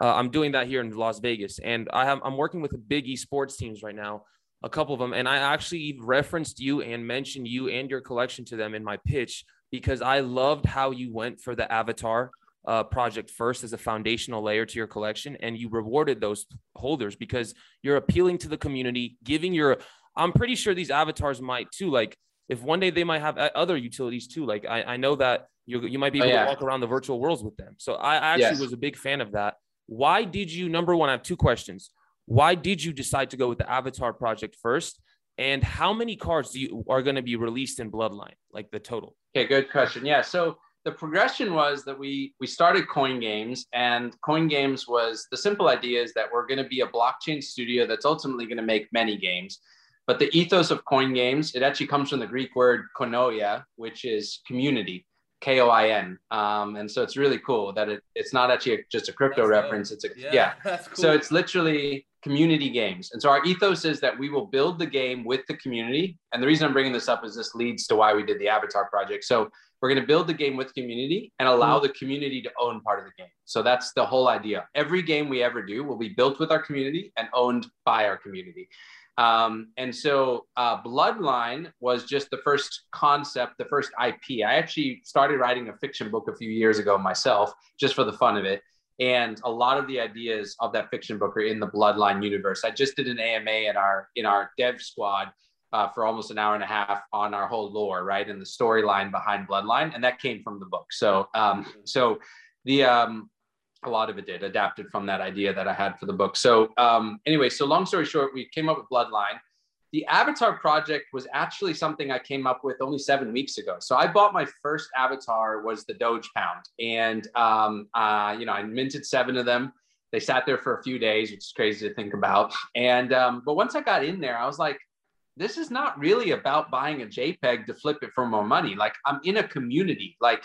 Uh, I'm doing that here in Las Vegas, and I have I'm working with big esports teams right now, a couple of them, and I actually referenced you and mentioned you and your collection to them in my pitch because I loved how you went for the avatar uh, project first as a foundational layer to your collection and you rewarded those holders because you're appealing to the community giving your i'm pretty sure these avatars might too like if one day they might have other utilities too like i, I know that you, you might be oh, able oh, yeah. to walk around the virtual worlds with them. So i actually yes. was a big fan of that. Why did you number one i have two questions. Why did you decide to go with the avatar project first? And how many cards do you are going to be released in bloodline like the total? Okay good question. Yeah so the progression was that we we started coin games and coin games was the simple idea is that we're going to be a blockchain studio that's ultimately going to make many games but the ethos of coin games it actually comes from the greek word koinonia which is community k-o-i-n um, and so it's really cool that it, it's not actually a, just a crypto that's reference dope. it's a yeah, yeah. Cool. so it's literally community games and so our ethos is that we will build the game with the community and the reason i'm bringing this up is this leads to why we did the avatar project so we're going to build the game with community and allow mm-hmm. the community to own part of the game. So that's the whole idea. Every game we ever do will be built with our community and owned by our community. Um, and so uh, Bloodline was just the first concept, the first IP. I actually started writing a fiction book a few years ago myself, just for the fun of it. And a lot of the ideas of that fiction book are in the Bloodline universe. I just did an AMA in our in our dev squad uh, for almost an hour and a half on our whole lore, right, and the storyline behind Bloodline, and that came from the book. So, um, so the um, a lot of it did adapted from that idea that I had for the book. So, um, anyway, so long story short, we came up with Bloodline. The Avatar project was actually something I came up with only seven weeks ago. So I bought my first Avatar was the Doge Pound, and um, uh, you know I minted seven of them. They sat there for a few days, which is crazy to think about. And um, but once I got in there, I was like, this is not really about buying a JPEG to flip it for more money. Like I'm in a community. Like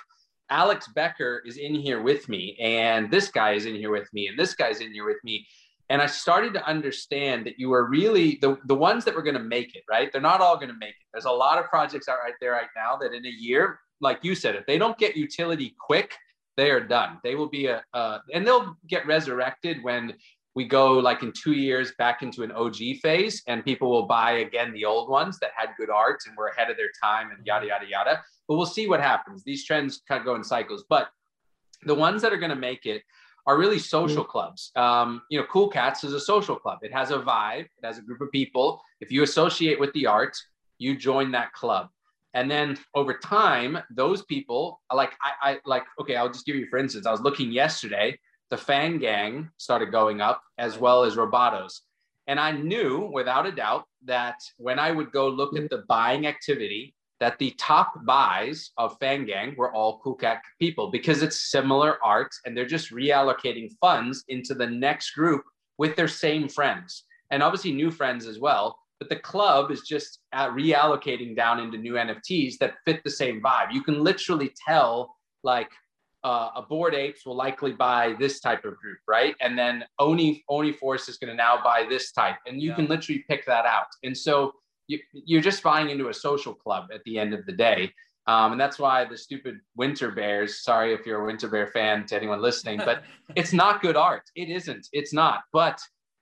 Alex Becker is in here with me, and this guy is in here with me, and this guy's in here with me. And I started to understand that you are really the, the ones that were going to make it, right? They're not all going to make it. There's a lot of projects out right there right now that in a year, like you said, if they don't get utility quick, they are done. They will be a, uh, and they'll get resurrected when we go like in two years back into an OG phase and people will buy again the old ones that had good art and were ahead of their time and yada, yada, yada. But we'll see what happens. These trends kind of go in cycles. But the ones that are going to make it are really social mm. clubs. Um, you know, Cool Cats is a social club. It has a vibe, it has a group of people. If you associate with the art, you join that club. And then over time, those people like I, I like okay, I'll just give you for instance. I was looking yesterday, the Fang Gang started going up as well as Robotos. And I knew without a doubt that when I would go look at the buying activity, that the top buys of Fang Gang were all Cat people because it's similar art and they're just reallocating funds into the next group with their same friends and obviously new friends as well but the club is just uh, reallocating down into new NFTs that fit the same vibe. You can literally tell like uh, a board apes will likely buy this type of group, right? And then Oni Oni Force is going to now buy this type, and you yeah. can literally pick that out. And so you, you're just buying into a social club at the end of the day. Um, and that's why the stupid winter bears, sorry if you're a winter bear fan to anyone listening, but it's not good art. It isn't. It's not. But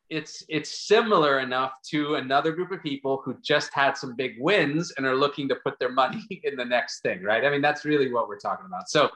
it's it's similar enough to another group of people who just had some big wins and are looking to put their money in the next thing right i mean that's really what we're talking about so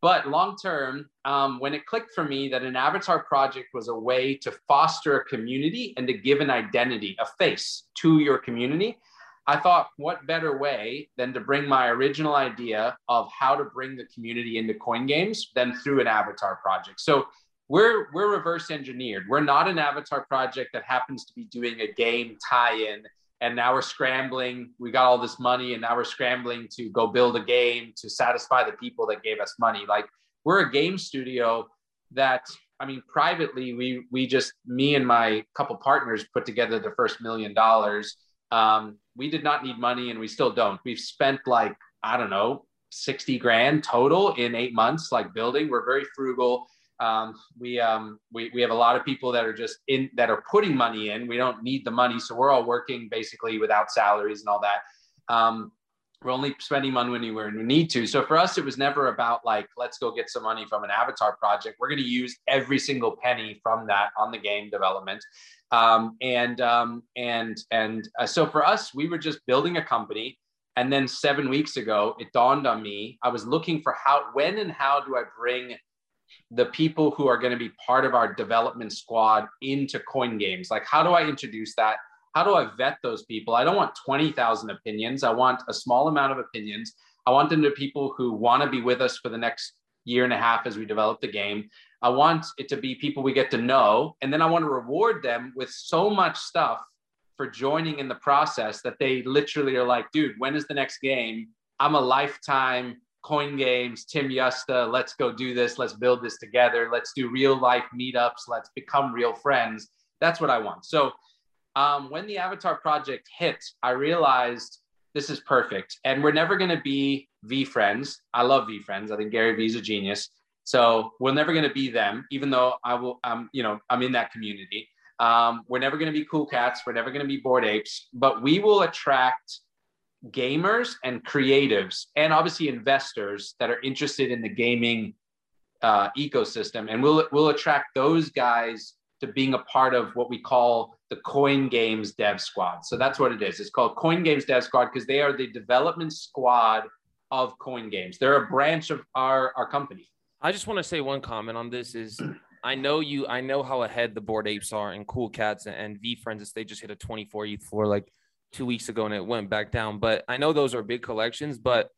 but long term um, when it clicked for me that an avatar project was a way to foster a community and to give an identity a face to your community i thought what better way than to bring my original idea of how to bring the community into coin games than through an avatar project so we're we're reverse engineered. We're not an avatar project that happens to be doing a game tie-in and now we're scrambling. We got all this money and now we're scrambling to go build a game to satisfy the people that gave us money. Like we're a game studio that I mean privately we we just me and my couple partners put together the first million dollars. Um, we did not need money and we still don't. We've spent like I don't know 60 grand total in 8 months like building. We're very frugal um, we, um, we, we have a lot of people that are just in that are putting money in. We don't need the money. So we're all working basically without salaries and all that. Um, we're only spending money when we need to. So for us, it was never about like, let's go get some money from an avatar project. We're going to use every single penny from that on the game development. Um, and um, and and uh, so for us, we were just building a company. And then seven weeks ago, it dawned on me. I was looking for how, when, and how do I bring the people who are going to be part of our development squad into coin games. Like how do i introduce that? How do i vet those people? I don't want 20000 opinions. I want a small amount of opinions. I want them to be people who want to be with us for the next year and a half as we develop the game. I want it to be people we get to know and then i want to reward them with so much stuff for joining in the process that they literally are like dude when is the next game? I'm a lifetime coin games, Tim Yusta, let's go do this, let's build this together, let's do real life meetups, let's become real friends. That's what I want. So um, when the Avatar project hit, I realized this is perfect. And we're never going to be VeeFriends. I love VeeFriends. I think Gary Vee's a genius. So we're never going to be them, even though I will, um, you know, I'm in that community. Um, we're never going to be cool cats. We're never going to be bored apes, but we will attract gamers and creatives, and obviously investors that are interested in the gaming uh, ecosystem, and we'll we'll attract those guys to being a part of what we call the Coin Games Dev Squad. So that's what it is. It's called Coin Games Dev Squad because they are the development squad of Coin Games. They're a branch of our our company. I just want to say one comment on this is I know you I know how ahead the board apes are and cool cats and V VeeFriends they just hit a 24 ETH floor like two weeks ago and it went back down. But I know those are big collections. But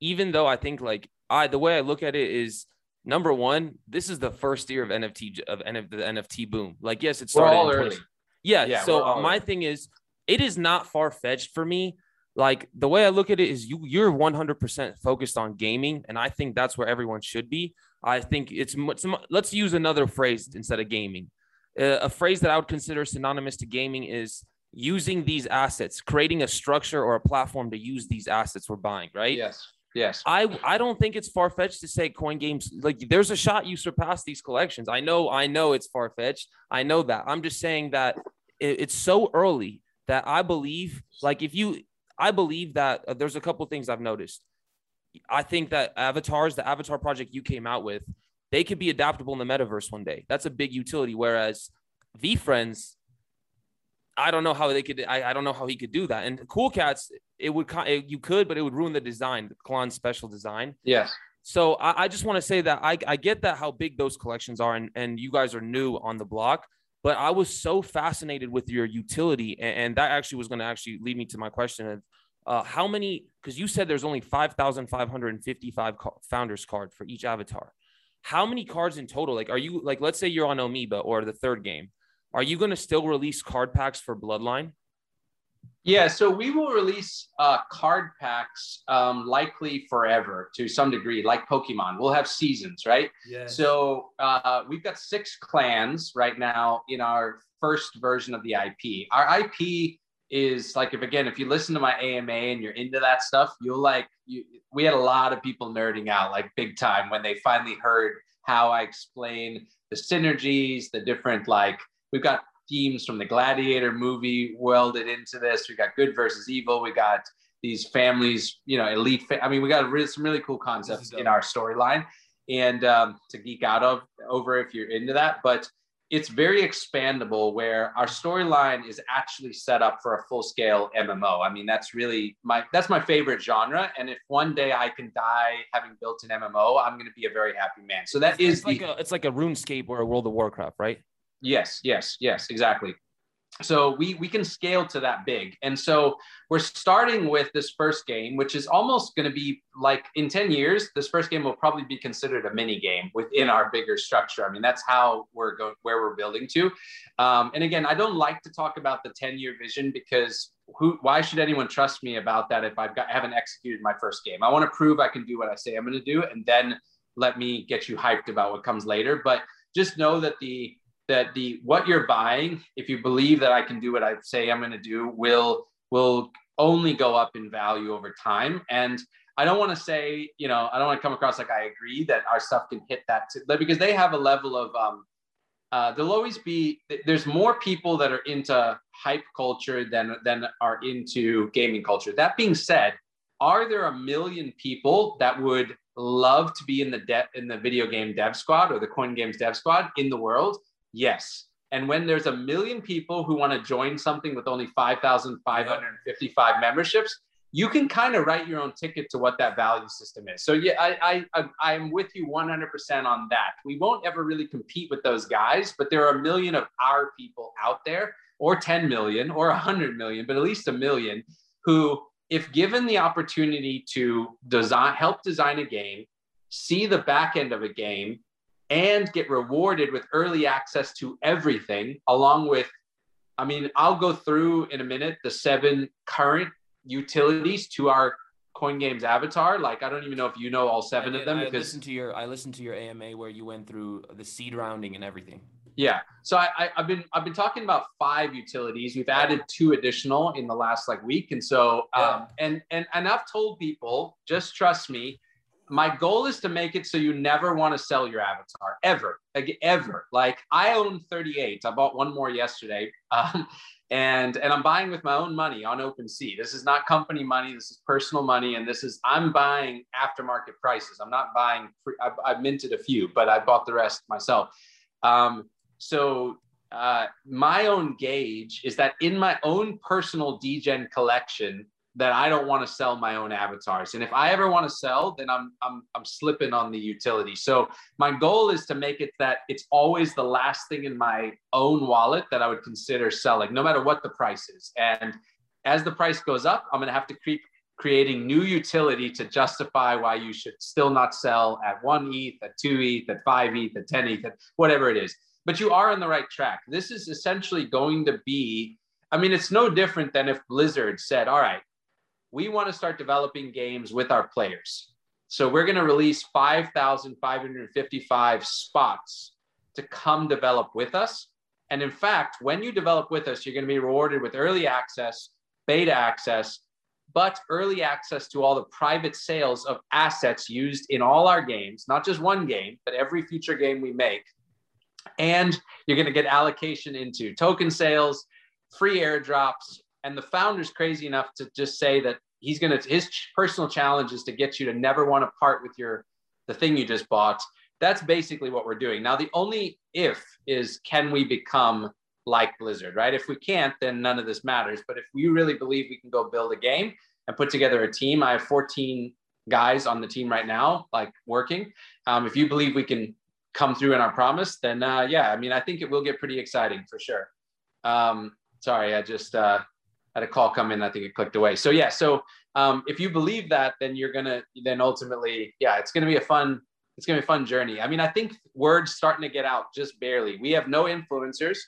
even though I think like I the way I look at it is number one, this is the first year of NFT of NF, the NFT boom. Like, yes, it started all early. Yeah. yeah so my early. thing is, it is not far fetched for me. Like the way I look at it is, you you're 100% focused on gaming, and I think that's where everyone should be. I think it's much. Let's use another phrase instead of gaming. Uh, a phrase that I would consider synonymous to gaming is using these assets, creating a structure or a platform to use these assets we're buying, right? Yes. Yes. I I don't think it's far fetched to say coin games like there's a shot you surpass these collections. I know I know it's far fetched. I know that. I'm just saying that it, it's so early that I believe like if you I believe that uh, there's a couple things I've noticed. I think that avatars, the avatar project you came out with, they could be adaptable in the metaverse one day. That's a big utility. Whereas VeeFriends I don't know how they could. I, I don't know how he could do that. And Cool Cats, it would you could, but it would ruin the design, the Klon special design. Yes. So I, I just want to say that I, I get that how big those collections are, and, and you guys are new on the block. But I was so fascinated with your utility, and, and that actually was going to actually lead me to my question of Uh, how many? Because you said there's only 5,555 founders card for each avatar. How many cards in total? Like, are you like, let's say you're on a MOBA or the third game, are you going to still release card packs for Bloodline? Yeah, so we will release uh, card packs um, likely forever to some degree, like Pokemon. We'll have seasons, right? Yeah. So uh, we've got six clans right now in our first version of the IP. Our IP is like if again if you listen to my AMA and you're into that stuff, you'll like you. We had a lot of people nerding out like big time when they finally heard how I explain the synergies, the different like we've got themes from the Gladiator movie welded into this. We've got good versus evil. We got these families, you know, elite. Fa- I mean, we got really, some really cool concepts in our storyline, and um, to geek out of over if you're into that. But it's very expandable where our storyline is actually set up for a full scale MMO. I mean, that's really my that's my favorite genre. And if one day I can die having built an MMO, I'm going to be a very happy man. So that it's, is it's like a it's like a RuneScape or a World of Warcraft, right? Yes, yes, yes, exactly. So we we can scale to that big. And so we're starting with this first game, which is almost going to be like in 10 years, this first game will probably be considered a mini game within our bigger structure. I mean, that's how we're going where we're building to. Um, and again, I don't like to talk about the 10 year vision because who why should anyone trust me about that if I've got haven't executed my first game? I want to prove I can do what I say I'm going to do and then let me get you hyped about what comes later. But just know that the that the what you're buying, if you believe that I can do what I say I'm going to do, will will only go up in value over time. And I don't want to say, you know, I don't want to come across like I agree that our stuff can hit that to, because they have a level of um, uh, there'll always be there's more people that are into hype culture than than are into gaming culture. That being said, are there a million people that would love to be in the de- in the video game dev squad or the coin games dev squad in the world? Yes. And when there's a million people who want to join something with only 5,555 memberships, you can kind of write your own ticket to what that value system is. So yeah, I, I, I am with you 100% on that. We won't ever really compete with those guys, but there are a million of our people out there, or 10 million, or 100 million, but at least a million, who, if given the opportunity to design, help design a game, see the back end of a game, and get rewarded with early access to everything, along with, I mean, I'll go through in a minute the seven current utilities to our coin games avatar. Like i don't even know if you know all seven of them because I listened to your i listened to your ama where you went through the seed rounding and everything. Yeah. So I, I have been i've been talking about five utilities. We've added two additional in the last like week. And so um and and and i've told people just trust me my goal is to make it so you never want to sell your avatar ever, like, ever. Like I own 38. I bought one more yesterday, um, and and I'm buying with my own money on OpenSea. This is not company money. This is personal money, and this is I'm buying aftermarket prices. I'm not buying. Free, I, I minted a few, but I bought the rest myself. Um, so uh, my own gauge is that in my own personal degen collection, that I don't want to sell my own avatars. And if I ever want to sell, then I'm I'm I'm slipping on the utility. So my goal is to make it that it's always the last thing in my own wallet that I would consider selling, no matter what the price is. And as the price goes up, I'm going to have to keep creating new utility to justify why you should still not sell at one ETH, at two ETH, at five ETH, at 10 ETH, at whatever it is. But you are on the right track. This is essentially going to be I mean, it's no different than if Blizzard said, all right, we want to start developing games with our players. So we're going to release 5,555 spots to come develop with us. And in fact, when you develop with us, you're going to be rewarded with early access, beta access, but early access to all the private sales of assets used in all our games, not just one game, but every future game we make. And you're going to get allocation into token sales, free airdrops, and the founder's crazy enough to just say that he's going to his personal challenge is to get you to never want to part with your the thing you just bought. That's basically what we're doing. Now the only if is can we become like blizzard right? If we can't then none of this matters. But if we really believe we can go build a game and put together a team i have 14 guys on the team right now like working. Um, if you believe we can come through in our promise then uh, yeah i mean i think it will get pretty exciting for sure. Um, sorry i just uh, had a call come in. I think it clicked away. So yeah. So um, if you believe that, then you're gonna then ultimately, yeah, it's gonna be a fun. It's gonna be a fun journey. I mean, I think word's starting to get out just barely. We have no influencers.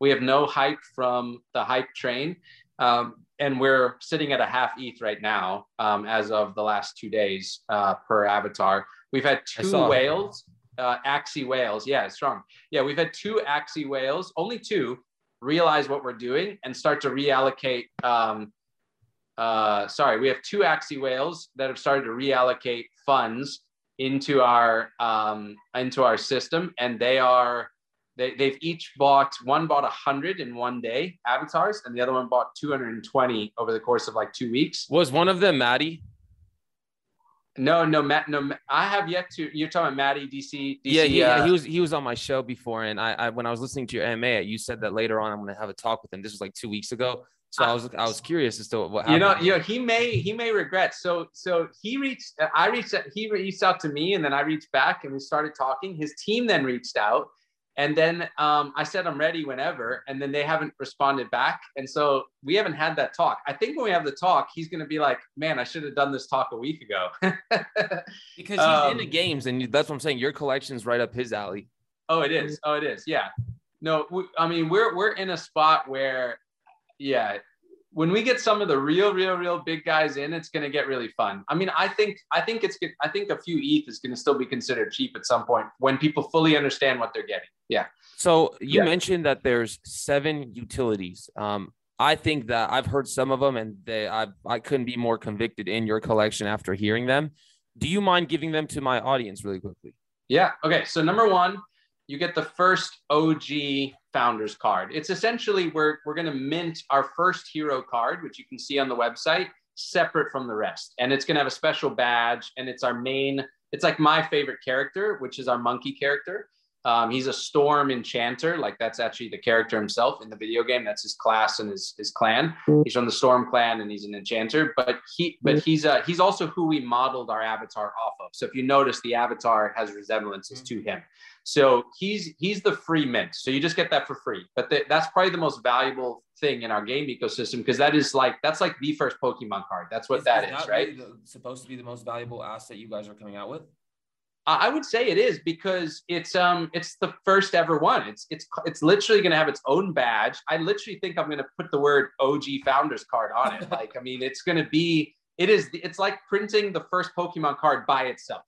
We have no hype from the hype train. Um, and we're sitting at a half ETH right now, um, as of the last two days uh, per avatar. We've had two whales, uh, Axie whales. Yeah, it's strong. Yeah, we've had two Axie whales, only two, realize what we're doing and start to reallocate. Um, uh, sorry, we have two Axie whales that have started to reallocate funds into our um, into our system, and they are they, they've each bought one bought a 100 in one day avatars and the other one bought 220 over the course of like two weeks was one of them maddie no no matt no i have yet to you're talking about maddie dc, DC yeah yeah uh, he was he was on my show before and I, I when i was listening to your AMA you said that later on i'm going to have a talk with him this was like two weeks ago so I was I was curious as to what happened. You know, you know, he may he may regret. So so he reached I reached he reached out to me and then I reached back and we started talking. His team then reached out and then um, I said, I'm ready whenever. And then they haven't responded back. And so we haven't had that talk. I think when we have the talk, he's going to be like, man, I should have done this talk a week ago. because he's um, into games. And that's what I'm saying. Your collection's right up his alley. Oh, it is. Oh, it is. Yeah. No, we, I mean, we're, we're in a spot where, yeah, when we get some of the real, real, real big guys in, it's going to get really fun. I mean, I think, I think it's, I think a few ETH is going to still be considered cheap at some point when people fully understand what they're getting. Yeah. So you yeah. mentioned that there's seven utilities. Um, I think that I've heard some of them, and they, I, I couldn't be more convicted in your collection after hearing them. Do you mind giving them to my audience really quickly? Yeah. Okay. So number one, you get the first OG founders card. It's essentially we're we're going to mint our first hero card, which you can see on the website, separate from the rest, and it's going to have a special badge, and it's our main. It's like my favorite character, which is our monkey character. Um, he's a storm enchanter, like that's actually the character himself in the video game. That's his class and his, his clan. He's from the Storm clan and he's an enchanter. But he but he's uh, he's also who we modeled our avatar off of. So if you notice, the avatar has resemblances to him. So he's he's the free mint. So you just get that for free. But the, that's probably the most valuable thing in our game ecosystem because that is like that's like the first Pokemon card. That's what that is, is right? Really the, supposed to be the most valuable asset you guys are coming out with. I would say it is because it's um it's the first ever one. It's it's it's literally going to have its own badge. I literally think I'm going to put the word OG Founders card on it. like I mean, it's going to be it is it's like printing the first Pokemon card by itself.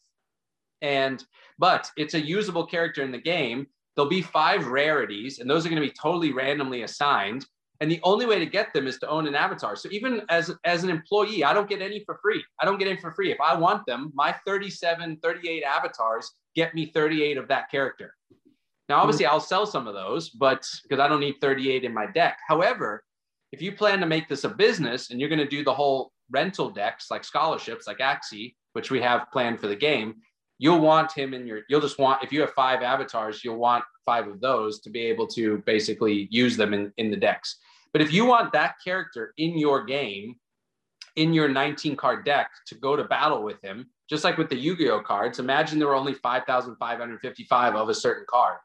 And but it's a usable character in the game. There'll be five rarities, and those are going to be totally randomly assigned. And the only way to get them is to own an avatar. So even as as an employee, I don't get any for free. I don't get any for free. If I want them, my 37, 38 avatars get me 38 of that character. Now, hmm. obviously, I'll sell some of those, but because I don't need 38 in my deck. However, if you plan to make this a business and you're going to do the whole rental decks like scholarships, like Axie, which we have planned for the game, you'll want him in your you'll just want if you have five avatars you'll want five of those to be able to basically use them in, in the decks but if you want that character in your game in your 19 card deck to go to battle with him just like with the yu-gi-oh cards imagine there were only 5555 of a certain card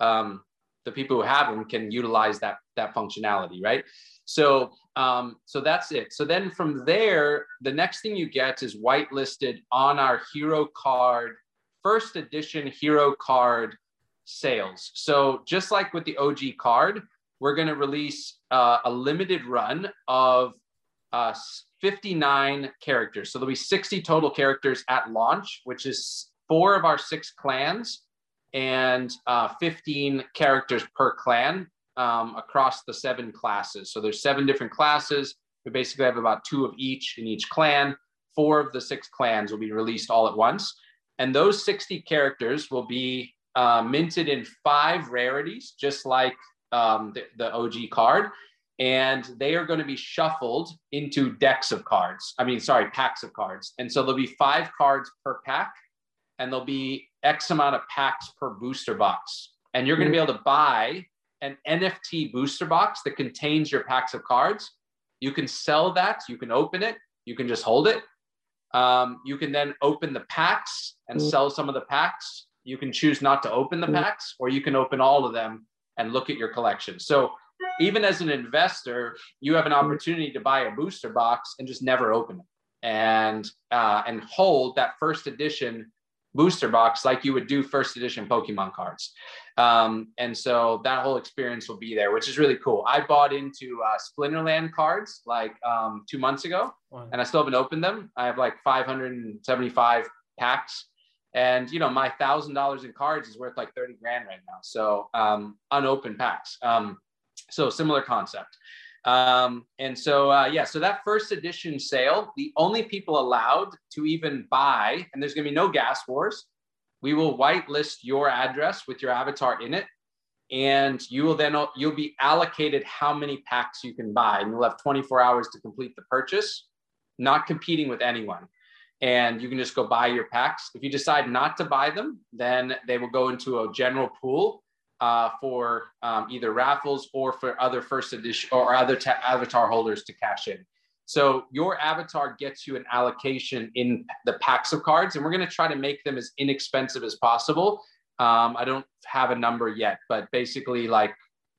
um, the people who have them can utilize that that functionality right so um, so that's it. So then from there, the next thing you get is whitelisted on our hero card, first edition hero card sales. So just like with the OG card, we're going to release uh, a limited run of uh, 59 characters. So there'll be 60 total characters at launch, which is four of our six clans and uh, 15 characters per clan um, across the seven classes. So there's seven different classes. We basically have about two of each in each clan. Four of the six clans will be released all at once. And those 60 characters will be uh, minted in five rarities, just like um, the, the OG card. And they are going to be shuffled into decks of cards. I mean, sorry, packs of cards. And so there'll be five cards per pack, and there'll be X amount of packs per booster box. And you're going to be able to buy an NFT booster box that contains your packs of cards. You can sell that. You can open it. You can just hold it. Um, you can then open the packs and mm. sell some of the packs. You can choose not to open the mm. packs, or you can open all of them and look at your collection. So even as an investor, you have an opportunity to buy a booster box and just never open it and uh, and hold that first edition booster box like you would do first edition Pokemon cards. Um, and so that whole experience will be there, which is really cool. I bought into uh, Splinterland cards like um, two months ago, wow. and I still haven't opened them. I have like 575 packs. And you know, my thousand dollars in cards is worth like 30 grand right now. So um, unopened packs. Um, so similar concept. Um, and so, uh, yeah, so that first edition sale, the only people allowed to even buy, and there's to be no gas wars. We will whitelist your address with your avatar in it, and you will then you'll be allocated how many packs you can buy, and you'll have 24 hours to complete the purchase, not competing with anyone. And you can just go buy your packs. If you decide not to buy them, then they will go into a general pool uh, for um, either raffles or for other first edition or other ta- avatar holders to cash in. So your avatar gets you an allocation in the packs of cards, and we're going to try to make them as inexpensive as possible. Um, I don't have a number yet, but basically, like,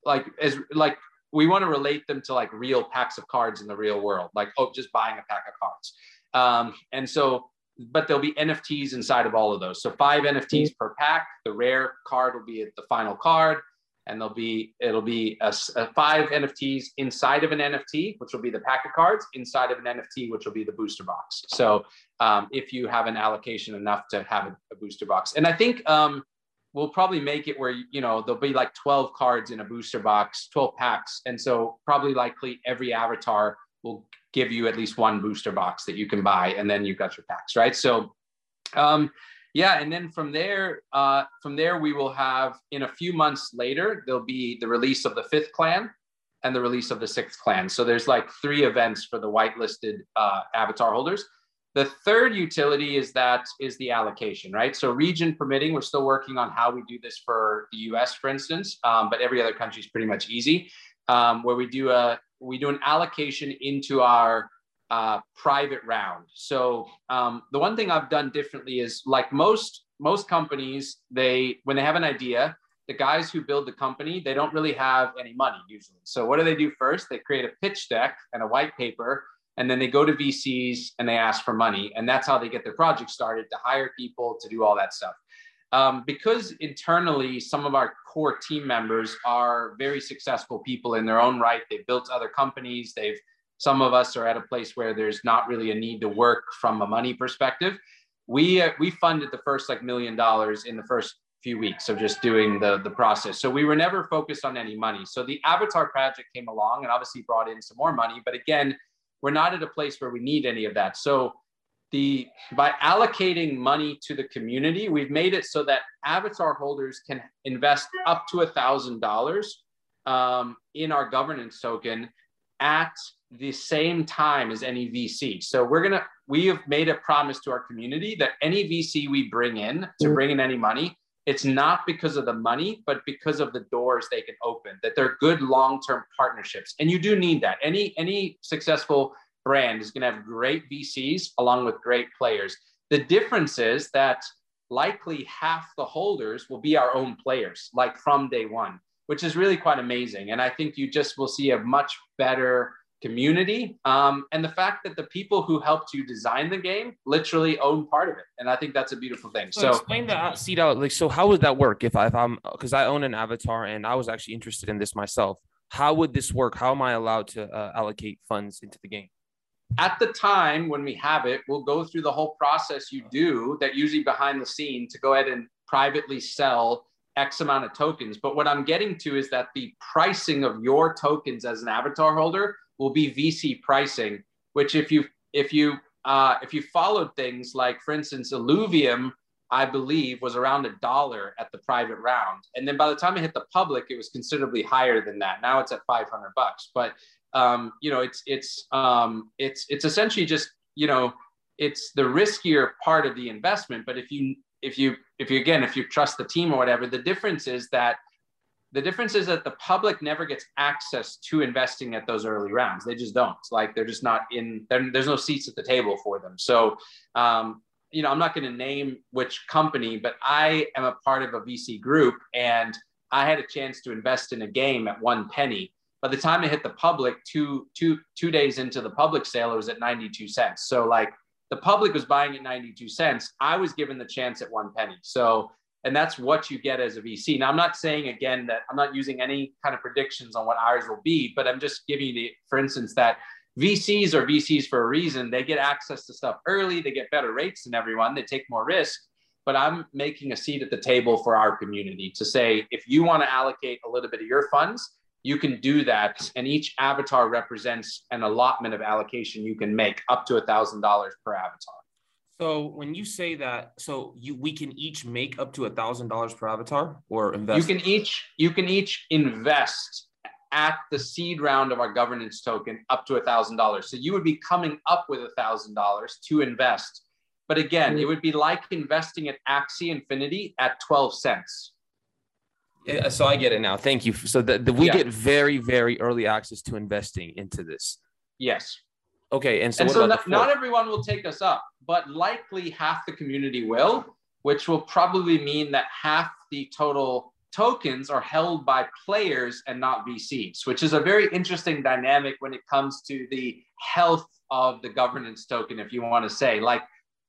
like as like we want to relate them to like real packs of cards in the real world, like oh, just buying a pack of cards. Um, and so but there'll be NFTs inside of all of those. So five NFTs per pack. The rare card will be the final card, and there'll be it'll be a, a five NFTs inside of an NFT, which will be the pack of cards inside of an NFT, which will be the booster box. So um, if you have an allocation enough to have a, a booster box, and I think um, we'll probably make it where you know there'll be like 12 cards in a booster box 12 packs and so probably likely every avatar will give you at least one booster box that you can buy, and then you've got your packs, right? So, um, yeah, and then from there, uh, from there we will have in a few months later there'll be the release of the fifth clan and the release of the sixth clan. So there's like three events for the whitelisted uh, avatar holders. The third utility is that is the allocation, right? So region permitting, we're still working on how we do this for the US, for instance, um, but every other country is pretty much easy, um, where we do a we do an allocation into our uh, private round. So um, the one thing I've done differently is like most most companies, they when they have an idea, the guys who build the company they don't really have any money usually. So what do they do first? They create a pitch deck and a white paper, and then they go to VCs and they ask for money, and that's how they get their project started to hire people to do all that stuff. Um, because internally, some of our core team members are very successful people in their own right. They've built other companies. They've some of us are at a place where there's not really a need to work from a money perspective. We uh, we funded the first like million dollars in the first few weeks of just doing the the process. So we were never focused on any money. So the Avatar project came along and obviously brought in some more money. But again, we're not at a place where we need any of that. So the by allocating money to the community, we've made it so that avatar holders can invest up to a thousand dollars um, in our governance token at the same time as any VC. So we're gonna we have made a promise to our community that any VC we bring in to mm-hmm. bring in any money, it's not because of the money, but because of the doors they can open. That they're good long-term partnerships, and you do need that. Any any successful brand is going to have great VCs along with great players. The difference is that likely half the holders will be our own players, like from day one, which is really quite amazing. And I think you just will see a much better community. Um, and the fact that the people who helped you design the game literally own part of it. And I think that's a beautiful thing. So, so explain that seat out. Like, so how would that work if, I, if I'm, cause I own an avatar and I was actually interested in this myself. How would this work? How am I allowed to uh, allocate funds into the game? At the time when we have it, we'll go through the whole process you do that usually behind the scene to go ahead and privately sell X amount of tokens. But what I'm getting to is that the pricing of your tokens as an avatar holder will be VC pricing, which if you if you uh, if you followed things like, for instance, Illuvium, I believe was around a dollar at the private round, and then by the time it hit the public, it was considerably higher than that. Now it's at 500 bucks. But um, you know, it's it's um, it's it's essentially just you know, it's the riskier part of the investment. But if you if you if you again if you trust the team or whatever, the difference is that the difference is that the public never gets access to investing at those early rounds. They just don't. Like they're just not in. There's no seats at the table for them. So, um, you know, I'm not going to name which company, but I am a part of a VC group, and I had a chance to invest in a game at one penny by the time it hit the public two two two days into the public sale it was at 92 cents. So like the public was buying at 92 cents. I was given the chance at one penny. So and that's what you get as a vc now i'm not saying again that i'm not using any kind of predictions on what ours will be but i'm just giving you the for instance that vcs are vcs for a reason. They get access to stuff early. They get better rates than everyone. They take more risk. But i'm making a seat at the table for our community to say if you want to allocate a little bit of your funds you can do that and each avatar represents an allotment of allocation you can make up to a thousand dollars per avatar. So when you say that so you we can each make up to a thousand dollars per avatar or invest? You can each you can each invest at the seed round of our governance token up to a thousand dollars. So you would be coming up with a thousand dollars to invest. But again mm-hmm. it would be like investing at axie infinity at 12 cents Uh, so I get it now. Thank you. So that we yeah. get very, very early access to investing into this. Yes. Okay. And so, and so not, not everyone will take us up, but likely half the community will, which will probably mean that half the total tokens are held by players and not VCs, which is a very interesting dynamic when it comes to the health of the governance token, if you want to say, like,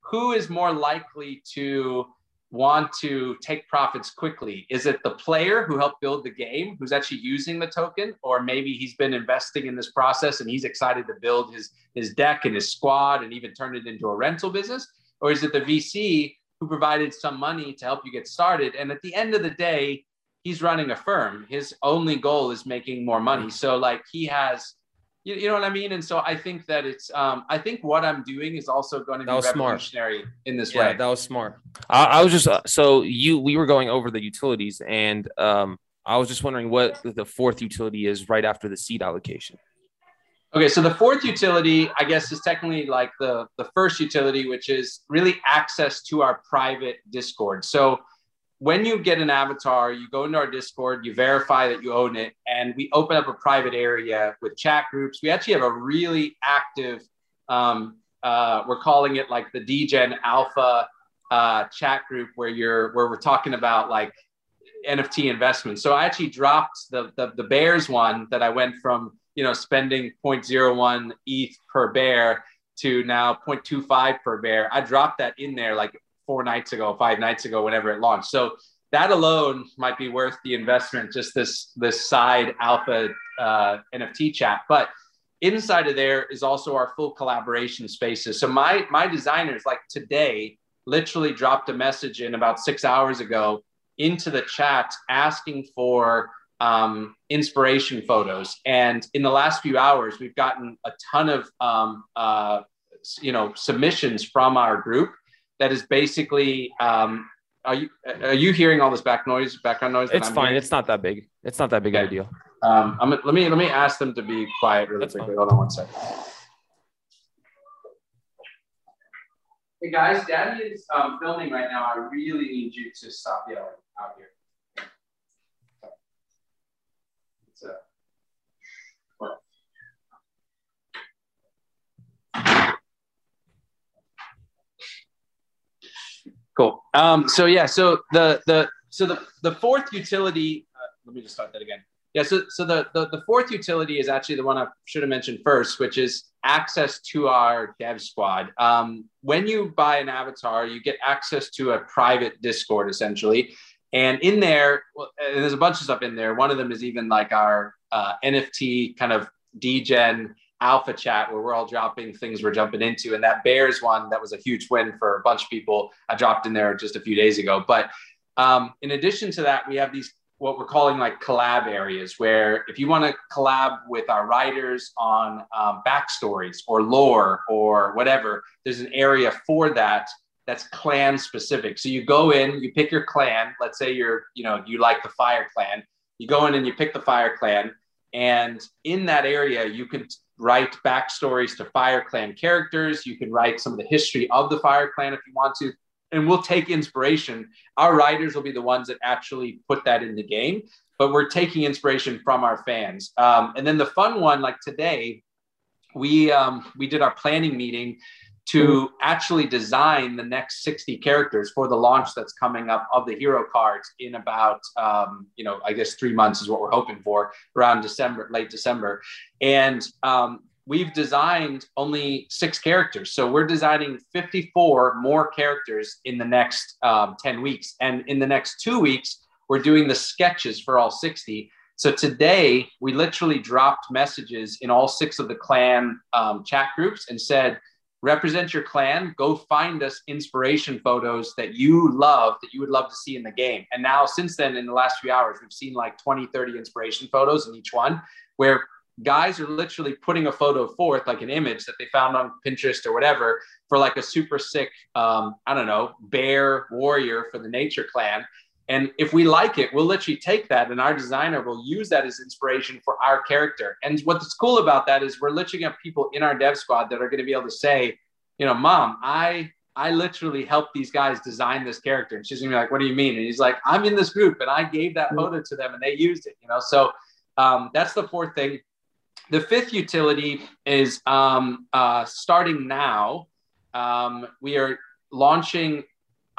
who is more likely to want to take profits quickly? Is it the player who helped build the game who's actually using the token? Or maybe he's been investing in this process and he's excited to build his, his deck and his squad and even turn it into a rental business? Or is it the VC who provided some money to help you get started? And at the end of the day, he's running a firm. His only goal is making more money. So, like, he has you, you know what I mean? And so I think that it's, um, I think what I'm doing is also going to be revolutionary smart. in this yeah, way. That was smart. I, I was just, uh, so you, we were going over the utilities and um, I was just wondering what the fourth utility is right after the seed allocation. Okay, so the fourth utility, I guess, is technically like the, the first utility, which is really access to our private Discord. So when you get an avatar, you go into our Discord, you verify that you own it, and we open up a private area with chat groups. We actually have a really active, um, uh, we're calling it like the DGen Alpha uh, chat group where you're where we're talking about like NFT investments. So I actually dropped the, the the bears one that I went from you know spending 0.01 ETH per bear to now 0.25 per bear. I dropped that in there like four nights ago, five nights ago, whenever it launched. So that alone might be worth the investment. Just this this side alpha uh, NFT chat, but inside of there is also our full collaboration spaces. So my my designers, like today, literally dropped a message in about six hours ago into the chat asking for um, inspiration photos. And in the last few hours, we've gotten a ton of um, uh, you know submissions from our group that is basically um, are you are you hearing all this back noise background noise it's fine. hearing? it's not that big. It's not that big okay. of a deal. Um, I'm, let me let me ask them to be quiet really That's quickly. fine. hold on one second. Hey guys daddy is um, filming right now. I really need you to stop yelling out here Cool. Um, so yeah, so the the so the the fourth utility. Uh, let me just start that again. Yeah. So so the, the the fourth utility is actually the one I should have mentioned first, which is access to our dev squad. Um, when you buy an avatar, you get access to a private Discord essentially. And in there, well, and there's a bunch of stuff in there. One of them is even like our uh, NFT kind of degen alpha chat where we're all dropping things we're jumping into. And that Bears one, that was a huge win for a bunch of people. I dropped in there just a few days ago. But um, in addition to that, we have these what we're calling like collab areas where if you want to collab with our writers on um, backstories or lore or whatever, there's an area for that that's clan specific. So you go in, you pick your clan. Let's say you're, you know, you like the Fire Clan. You go in and you pick the Fire Clan, and in that area, you can write backstories to Fire Clan characters. You can write some of the history of the Fire Clan if you want to. And we'll take inspiration. Our writers will be the ones that actually put that in the game, but we're taking inspiration from our fans. Um, and then the fun one, like today, we um, we did our planning meeting to actually design the next 60 characters for the launch that's coming up of the hero cards in about um, you know i guess three months is what we're hoping for around december late december. And um, we've designed only six characters. So we're designing 54 more characters in the next um, 10 weeks. And in the next two weeks we're doing the sketches for all 60 so today we literally dropped messages in all six of the clan um, chat groups and said represent your clan go find us inspiration photos that you love that you would love to see in the game. And now since then in the last few hours we've seen like 20 30 inspiration photos in each one where guys are literally putting a photo forth like an image that they found on pinterest or whatever for like a super sick um, i don't know bear warrior for the nature clan and if we like it, we'll literally take that and our designer will use that as inspiration for our character. And what's cool about that is we're literally have people in our dev squad that are going to be able to say, you know, mom, I I literally helped these guys design this character. And she's gonna be like, what do you mean? And he's like, I'm in this group and I gave that photo to them and they used it, you know? So um, that's the fourth thing. The fifth utility is um, uh, starting now. Um, we are launching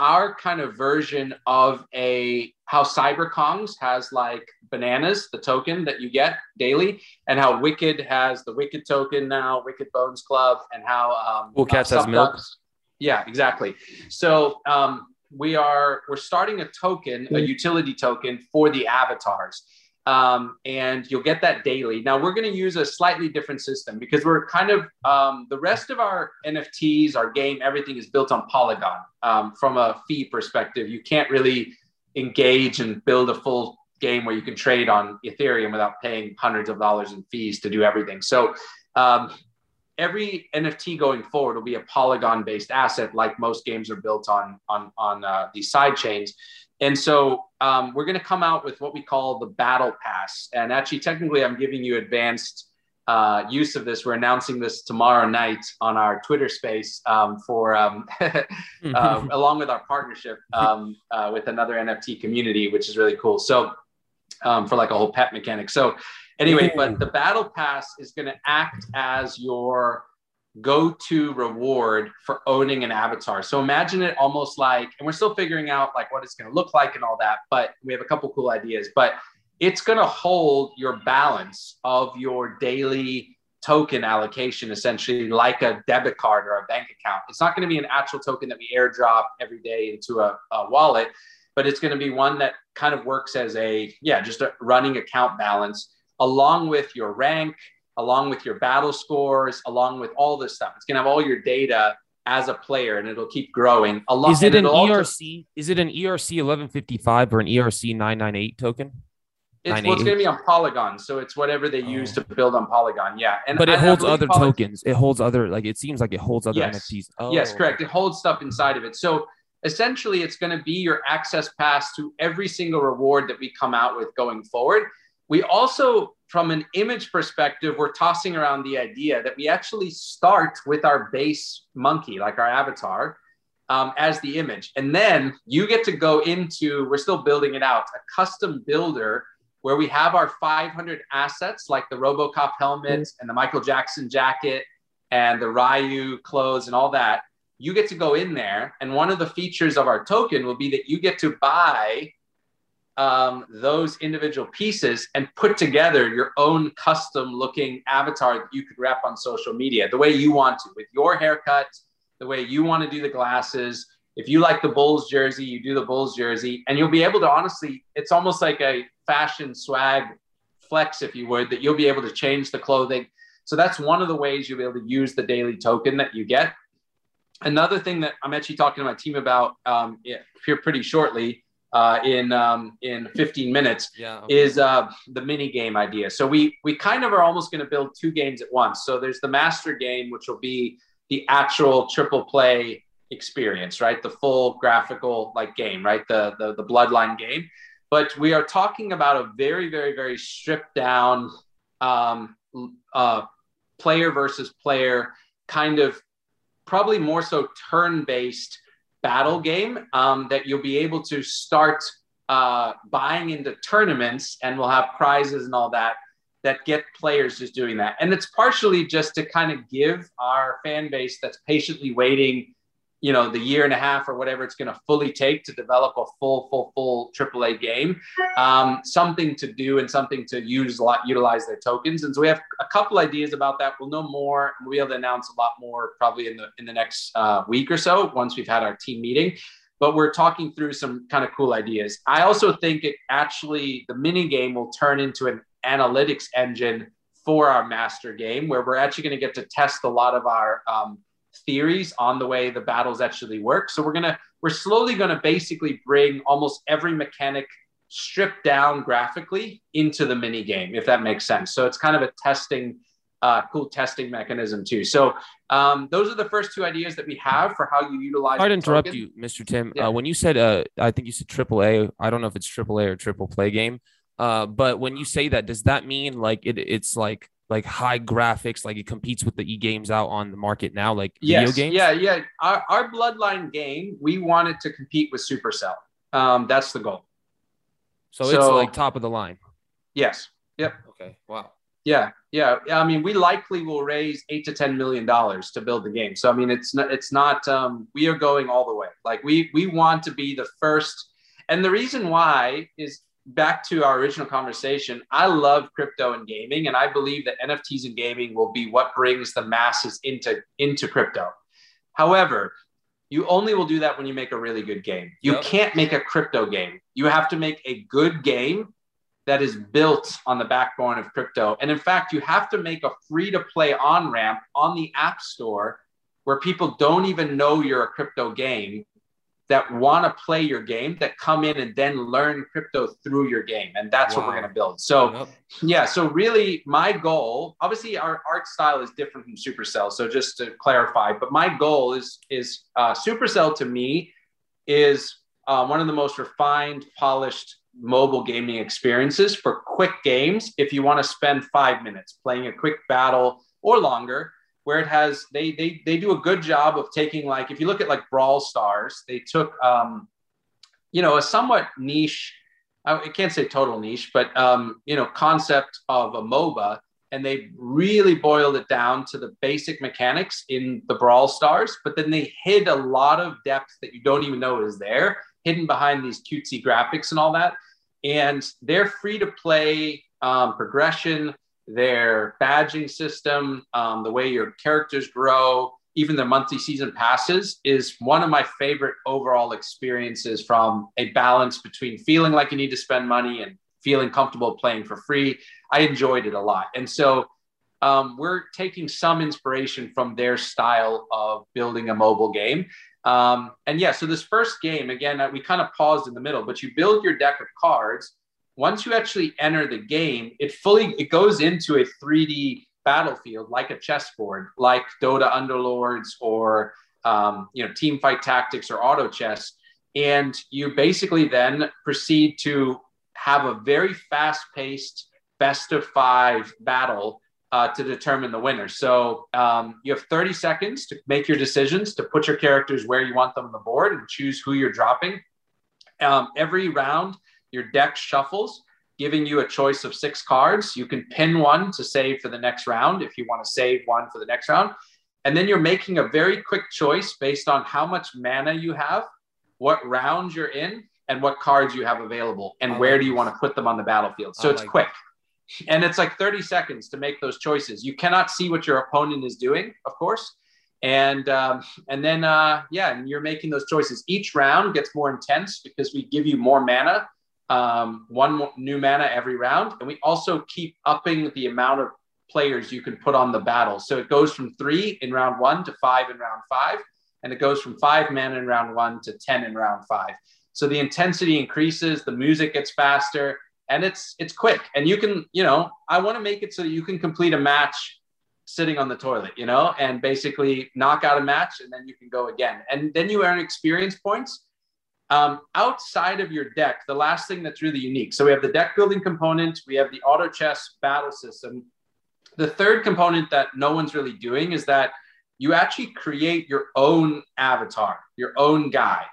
our kind of version of a how CyberKongz has like bananas, the token that you get daily, and how Wicked has the Wicked token now, Wicked Bones Club, and how um, Cool Cats uh, has milk. Ducks. Yeah, exactly. So um, we are we're starting a token, a utility token for the avatars um, and you'll get that daily. Now we're going to use a slightly different system because we're kind of um, the rest of our NFTs, our game, everything is built on Polygon. Um, from a fee perspective, you can't really engage and build a full game where you can trade on Ethereum without paying hundreds of dollars in fees to do everything. So um, every NFT going forward will be a Polygon-based asset, like most games are built on on on uh, these side chains. And so um, we're going to come out with what we call the battle pass. And actually, technically, I'm giving you advanced uh, use of this. We're announcing this tomorrow night on our Twitter space um, for um, uh, along with our partnership um, uh, with another NFT community, which is really cool. So um, for like a whole pet mechanic. So anyway, but the battle pass is going to act as your go to reward for owning an avatar. So imagine it almost like, and we're still figuring out like what it's going to look like and all that, but we have a couple cool ideas, but it's going to hold your balance of your daily token allocation essentially like a debit card or a bank account. It's not going to be an actual token that we airdrop every day into a, a wallet, but it's going to be one that kind of works as a, yeah, just a running account balance along with your rank, along with your battle scores, along with all this stuff. It's going to have all your data as a player and it'll keep growing. Along, is it an ERC? is it an ERC 1155 or an ERC 998 token? It's, well, it's going to be on Polygon, so it's whatever they oh. use oh. to build on Polygon. Yeah, and but it I, holds I other Poly- tokens. It holds other like it seems like it holds other yes. NFTs. Oh. Yes, correct. It holds stuff inside of it. So essentially, it's going to be your access pass to every single reward that we come out with going forward. We also from an image perspective, we're tossing around the idea that we actually start with our base monkey, like our avatar, um, as the image. And then you get to go into, we're still building it out, a custom builder where we have our 500 assets like the Robocop helmet and the Michael Jackson jacket and the Ryu clothes and all that. You get to go in there. And one of the features of our token will be that you get to buy um, those individual pieces and put together your own custom looking avatar that you could wrap on social media the way you want to with your haircut, the way you want to do the glasses. If you like the Bulls jersey, you do the Bulls jersey, and you'll be able to honestly, it's almost like a fashion swag flex, if you would, that you'll be able to change the clothing. So that's one of the ways you'll be able to use the daily token that you get. Another thing that I'm actually talking to my team about um, here pretty shortly uh, in um, in 15 minutes yeah, okay. is uh, the mini game idea. So we we kind of are almost going to build two games at once. So there's the master game, which will be the actual triple play experience, right? The full graphical like game, right? The the, the bloodline game. But we are talking about a very very very stripped down um, uh, player versus player kind of probably more so turn based battle game um, that you'll be able to start uh, buying into tournaments and we'll have prizes and all that. that get players just doing that. And it's partially just to kind of give our fan base that's patiently waiting, you know, the year and a half or whatever it's going to fully take to develop a full, full, full AAA game, um, something to do and something to use a lot, utilize their tokens. And so we have a couple ideas about that. We'll know more. We'll be able to announce a lot more probably in the in the next uh, week or so once we've had our team meeting but we're talking through some kind of cool ideas. I also think it actually the mini game will turn into an analytics engine for our master game, where we're actually going to get to test a lot of our um, theories on the way the battles actually work. So we're gonna we're slowly going to basically bring almost every mechanic stripped down graphically into the mini game, if that makes sense. So it's kind of a testing uh, cool testing mechanism too. So um, those are the first two ideas that we have for how you utilize. I'd interrupt token. you, Mr. Tim. Yeah. Uh, when you said, uh, I think you said AAA. I don't know if it's AAA or triple play game. Uh, but when you say that, does that mean like it, it's like like high graphics, like it competes with the e games out on the market now, like yes. video games? Yeah, yeah. Our, our Bloodline game, we wanted to compete with Supercell. Um, that's the goal. So, so it's like top of the line. Yes. Yep. Okay. Wow. Yeah, yeah. I mean, we likely will raise eight to ten million dollars to build the game. So I mean, it's not. It's not. Um, we are going all the way. Like we we want to be the first. And the reason why is back to our original conversation. I love crypto and gaming, and I believe that NFTs and gaming will be what brings the masses into into crypto. However, you only will do that when you make a really good game. You yep. can't make a crypto game. You have to make a good game that is built on the backbone of crypto. And in fact, you have to make a free to play on ramp on the App Store where people don't even know you're a crypto game that want to play your game that come in and then learn crypto through your game and that's wow. what we're going to build so yep. yeah so really my goal obviously our art style is different from supercell so just to clarify but my goal is is uh, supercell to me is uh, one of the most refined polished mobile gaming experiences for quick games if you want to spend five minutes playing a quick battle or longer where it has they they they do a good job of taking like if you look at like brawl stars they took um you know a somewhat niche i can't say total niche but um you know concept of a moba and they really boiled it down to the basic mechanics in the brawl stars but then they hid a lot of depth that you don't even know is there hidden behind these cutesy graphics and all that. And they're free to play um, progression, their badging system, um, the way your characters grow, even the monthly season passes is one of my favorite overall experiences from a balance between feeling like you need to spend money and feeling comfortable playing for free. I enjoyed it a lot. And so um, we're taking some inspiration from their style of building a mobile game. Um, and yeah, so this first game, again, uh, we kind of paused in the middle, but you build your deck of cards. Once you actually enter the game, it fully it goes into a 3D battlefield like a chessboard, like Dota Underlords or um, you know Team Fight Tactics or Auto Chess, and you basically then proceed to have a very fast-paced best of five battle uh, to determine the winner. So um, you have 30 seconds to make your decisions, to put your characters where you want them on the board and choose who you're dropping. Um, every round, your deck shuffles, giving you a choice of six cards. You can pin one to save for the next round if you want to save one for the next round. And then you're making a very quick choice based on how much mana you have, what round you're in, and what cards you have available, and where do you want to put them on the battlefield. So it's quick. and it's like 30 seconds to make those choices. You cannot see what your opponent is doing of course. And um, and then uh, yeah and you're making those choices. Each round gets more intense because we give you more mana um, one new mana every round and we also keep upping the amount of players you can put on the battle. So it goes from three in round one to five in round five and it goes from five mana in round one to 10 in round five. So the intensity increases the music gets faster and it's it's quick. And you can you know i want to make it so that you can complete a match sitting on the toilet you know and basically knock out a match and then you can go again. And then you earn experience points um, outside of your deck the last thing that's really unique. So we have the deck building component we have the auto chess battle system. The third component that no one's really doing is that you actually create your own avatar your own guy.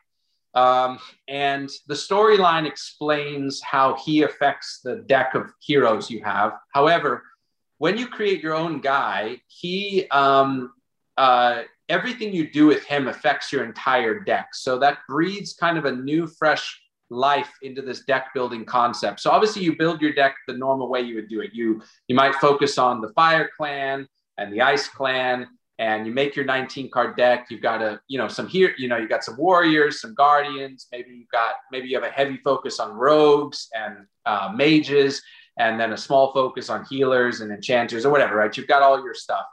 Um, and the storyline explains how he affects the deck of heroes you have. However, when you create your own guy, he um, uh, everything you do with him affects your entire deck. So that breeds kind of a new, fresh life into this deck building concept. So obviously, you build your deck the normal way you would do it. You you might focus on the Fire Clan and the Ice Clan and you make your 19 card deck you've got a you know some here you know you got some warriors some guardians maybe you've got maybe you have a heavy focus on rogues and uh, mages and then a small focus on healers and enchanters or whatever right you've got all your stuff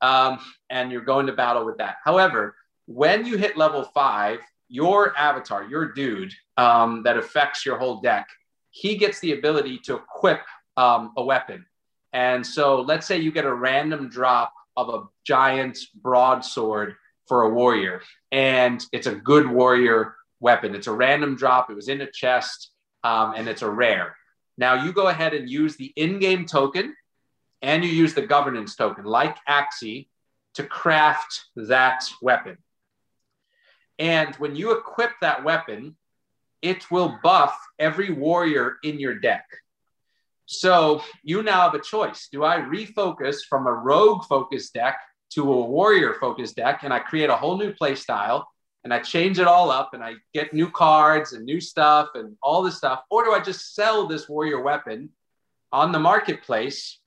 um, and you're going to battle with that however when you hit level five your avatar your dude um, that affects your whole deck he gets the ability to equip um, a weapon and so let's say you get a random drop of a giant broadsword for a warrior. And it's a good warrior weapon. It's a random drop. It was in a chest um, and it's a rare. Now you go ahead and use the in game token and you use the governance token, like Axie, to craft that weapon. And when you equip that weapon, it will buff every warrior in your deck. So you now have a choice. Do I refocus from a rogue focused deck to a warrior focused deck and I create a whole new play style and I change it all up and I get new cards and new stuff and all this stuff? Or do I just sell this warrior weapon on the marketplace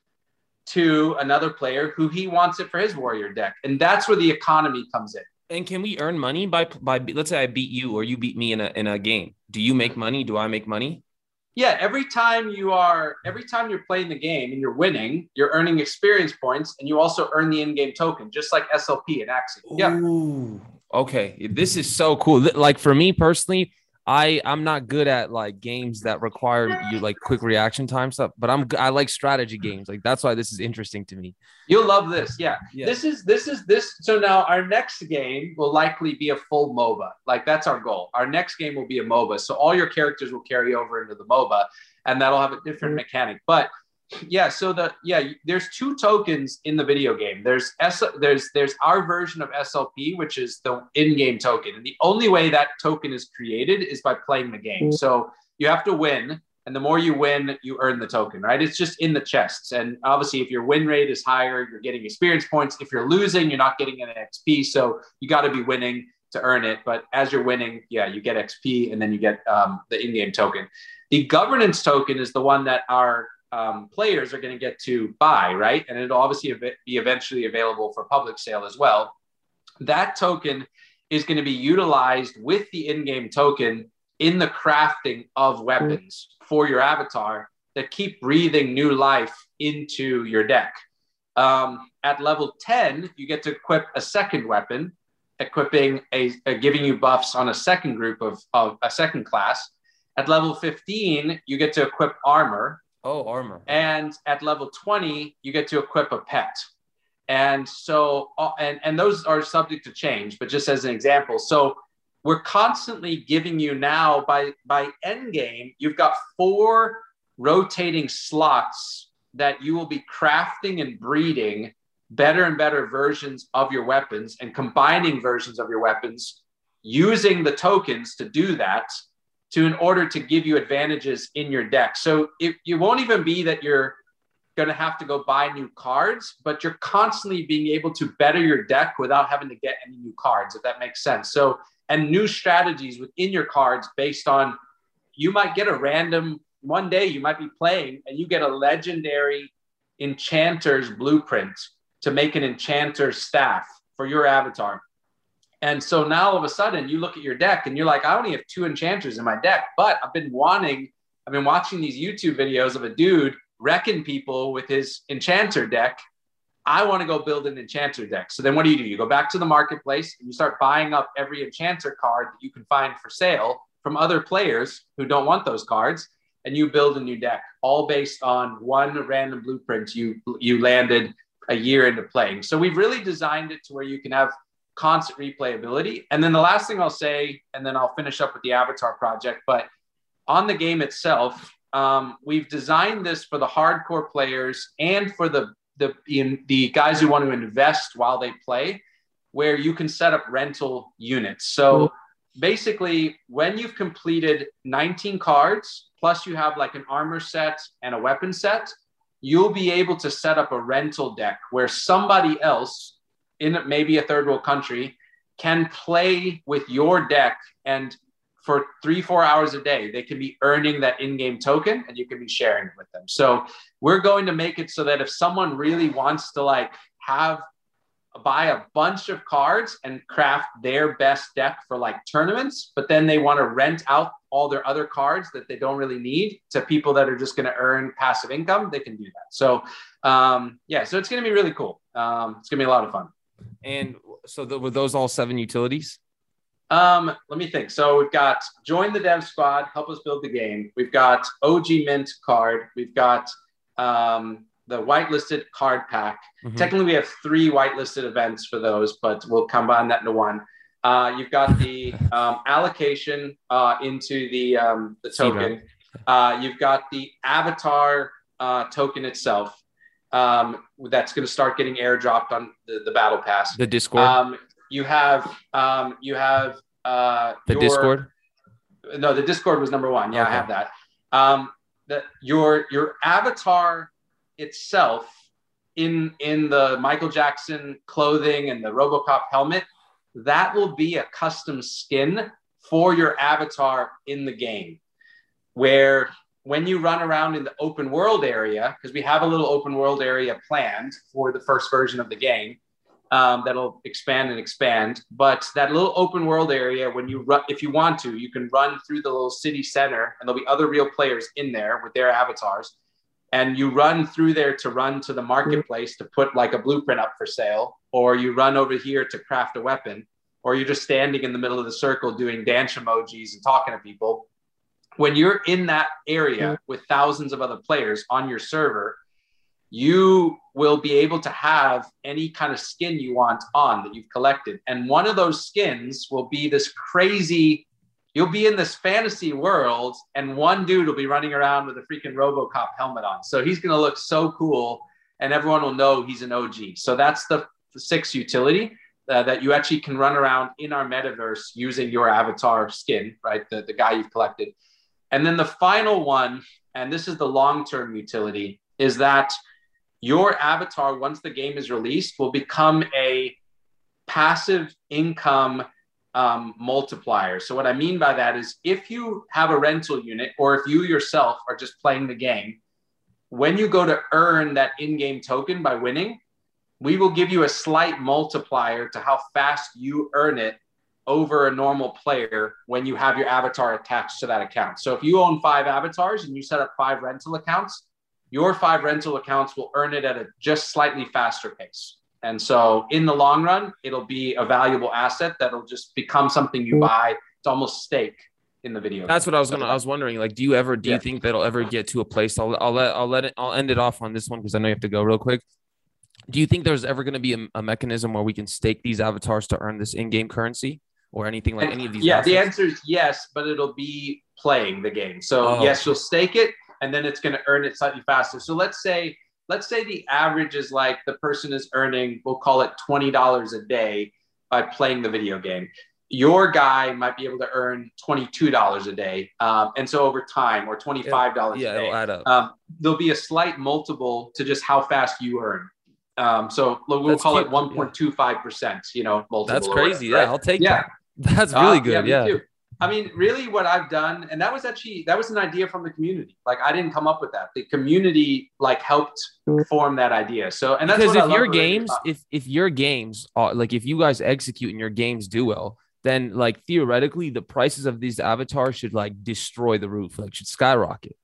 to another player who he wants it for his warrior deck? And that's where the economy comes in. And can we earn money by by let's say I beat you or you beat me in a in a game? Do you make money? Do I make money? yeah, every time you are, every time you're playing the game and you're winning, you're earning experience points, and you also earn the in-game token, just like SLP and Axie. Yeah. Ooh, okay, this is so cool. Like for me personally, I I'm not good at like games that require you like quick reaction time stuff, but I'm I like strategy games. Like that's why this is interesting to me. You'll love this. Yeah. yeah. This is this is this so now our next game will likely be a full MOBA. Like that's our goal. Our next game will be a MOBA. So all your characters will carry over into the MOBA and that'll have a different mm-hmm. mechanic. But yeah so the yeah there's two tokens in the video game. There's S, there's there's our version of slp which is the in-game token. And the only way that token is created is by playing the game. So you have to win and the more you win you earn the token right? It's just in the chests. And obviously if your win rate is higher you're getting experience points. If you're losing you're not getting an xp so you got to be winning to earn it. But as you're winning yeah you get xp and then you get um, the in-game token. The governance token is the one that our um, players are going to get to buy, right? And it'll obviously be eventually available for public sale as well. That token is going to be utilized with the in game token in the crafting of weapons for your avatar that keep breathing new life into your deck. Um, at level 10, you get to equip a second weapon, equipping a, a, giving you buffs on a second group of, of a second class. At level 15, you get to equip armor, Oh, armor. And at level 20, you get to equip a pet. And so, uh, and, and those are subject to change, but just as an example. So we're constantly giving you now by, by end game, you've got four rotating slots that you will be crafting and breeding better and better versions of your weapons and combining versions of your weapons using the tokens to do that to in order to give you advantages in your deck. So it, it won't even be that you're going to have to go buy new cards, but you're constantly being able to better your deck without having to get any new cards, if that makes sense. So, and new strategies within your cards based on you might get a random one day you might be playing and you get a legendary enchanter's blueprint to make an enchanter staff for your avatar. And so now all of a sudden you look at your deck and you're like, I only have two enchanters in my deck, but I've been wanting, I've been watching these YouTube videos of a dude wrecking people with his enchanter deck. I want to go build an enchanter deck. So then what do you do? You go back to the marketplace and you start buying up every enchanter card that you can find for sale from other players who don't want those cards and you build a new deck all based on one random blueprint you you landed a year into playing. So we've really designed it to where you can have constant replayability. And then the last thing I'll say, and then I'll finish up with the Avatar project, but on the game itself, um, we've designed this for the hardcore players and for the the in, the guys who want to invest while they play, where you can set up rental units. So basically, when you've completed 19 cards, plus you have like an armor set and a weapon set, you'll be able to set up a rental deck where somebody else in maybe a third world country can play with your deck and for three four hours a day they can be earning that in-game token and you can be sharing it with them so we're going to make it so that if someone really wants to like have buy a bunch of cards and craft their best deck for like tournaments, but then they want to rent out all their other cards that they don't really need to people that are just going to earn passive income, they can do that. So, um, yeah, so it's going to be really cool. Um, it's going to be a lot of fun. And so, the, were those all seven utilities? Um, let me think. So we've got join the dev squad, help us build the game. We've got OG Mint card. We've got um, the whitelisted card pack. Mm-hmm. Technically, we have three whitelisted events for those, but we'll combine that into one. Uh, you've got the um, allocation uh, into the um, the token. Uh, you've got the avatar uh, token itself. Um, that's going to start getting airdropped on the, the battle pass. The Discord. Um, you have um, you have uh, the your, Discord. No, the Discord was number one. Yeah, okay. I have that. Um, that your your avatar itself in in the Michael Jackson clothing and the RoboCop helmet, that will be a custom skin for your avatar in the game. Where when you run around in the open world area, because we have a little open world area planned for the first version of the game, um, that'll expand and expand. But that little open world area, when you run, if you want to, you can run through the little city center, and there'll be other real players in there with their avatars and you run through there to run to the marketplace to put like a blueprint up for sale, or you run over here to craft a weapon, or you're just standing in the middle of the circle doing dance emojis and talking to people. When you're in that area with thousands of other players on your server, you will be able to have any kind of skin you want on that you've collected. And one of those skins will be this crazy you'll be in this fantasy world and one dude will be running around with a freaking robocop helmet on. So he's going to look so cool and everyone will know he's an og so that's the, the sixth utility uh, that you actually can run around in our metaverse using your avatar skin right? The, the guy you've collected and then the final one and this is the long-term utility is that your avatar once the game is released will become a passive income um, multiplier. So what I mean by that is if you have a rental unit or if you yourself are just playing the game, when you go to earn that in-game token by winning, we will give you a slight multiplier to how fast you earn it over a normal player when you have your avatar attached to that account. So if you own five avatars and you set up five rental accounts, your five rental accounts will earn it at a just slightly faster pace. And so in the long run, it'll be a valuable asset that'll just become something you buy. It's almost stake in the video. That's what I was gonna. I was wondering, like, do you ever do yeah. you think that'll ever get to a place? I'll I'll let I'll let it I'll end it off on this one because I know you have to go real quick. Do you think there's ever going to be a, a, mechanism where we can stake these avatars to earn this in-game currency or anything like any of these? Yeah, the answer is yes, but it'll be playing the game. So oh. yes, you'll stake it, and then it's going to earn it slightly faster. So let's say let's say the average is like the person is earning, we'll call it $20 a day by playing the video game. Your guy might be able to earn $22 a day. Um, and so over time, or $25 yeah, yeah, a day, it'll add up. Um, there'll be a slight multiple to just how fast you earn. Um, so we'll That's call cute. it 1.25%, you know, multiple. That's crazy. Whatever, yeah, I'll take yeah. that. That's really uh, good. Yeah. Me yeah. I mean, really, what I've done, and that was actually that was an idea from the community. Like, I didn't come up with that. The community like helped form that idea. So, and that's because if your games, if if your games, are, like if you guys execute and your games do well, then like theoretically, the prices of these avatars should like destroy the roof, like should skyrocket.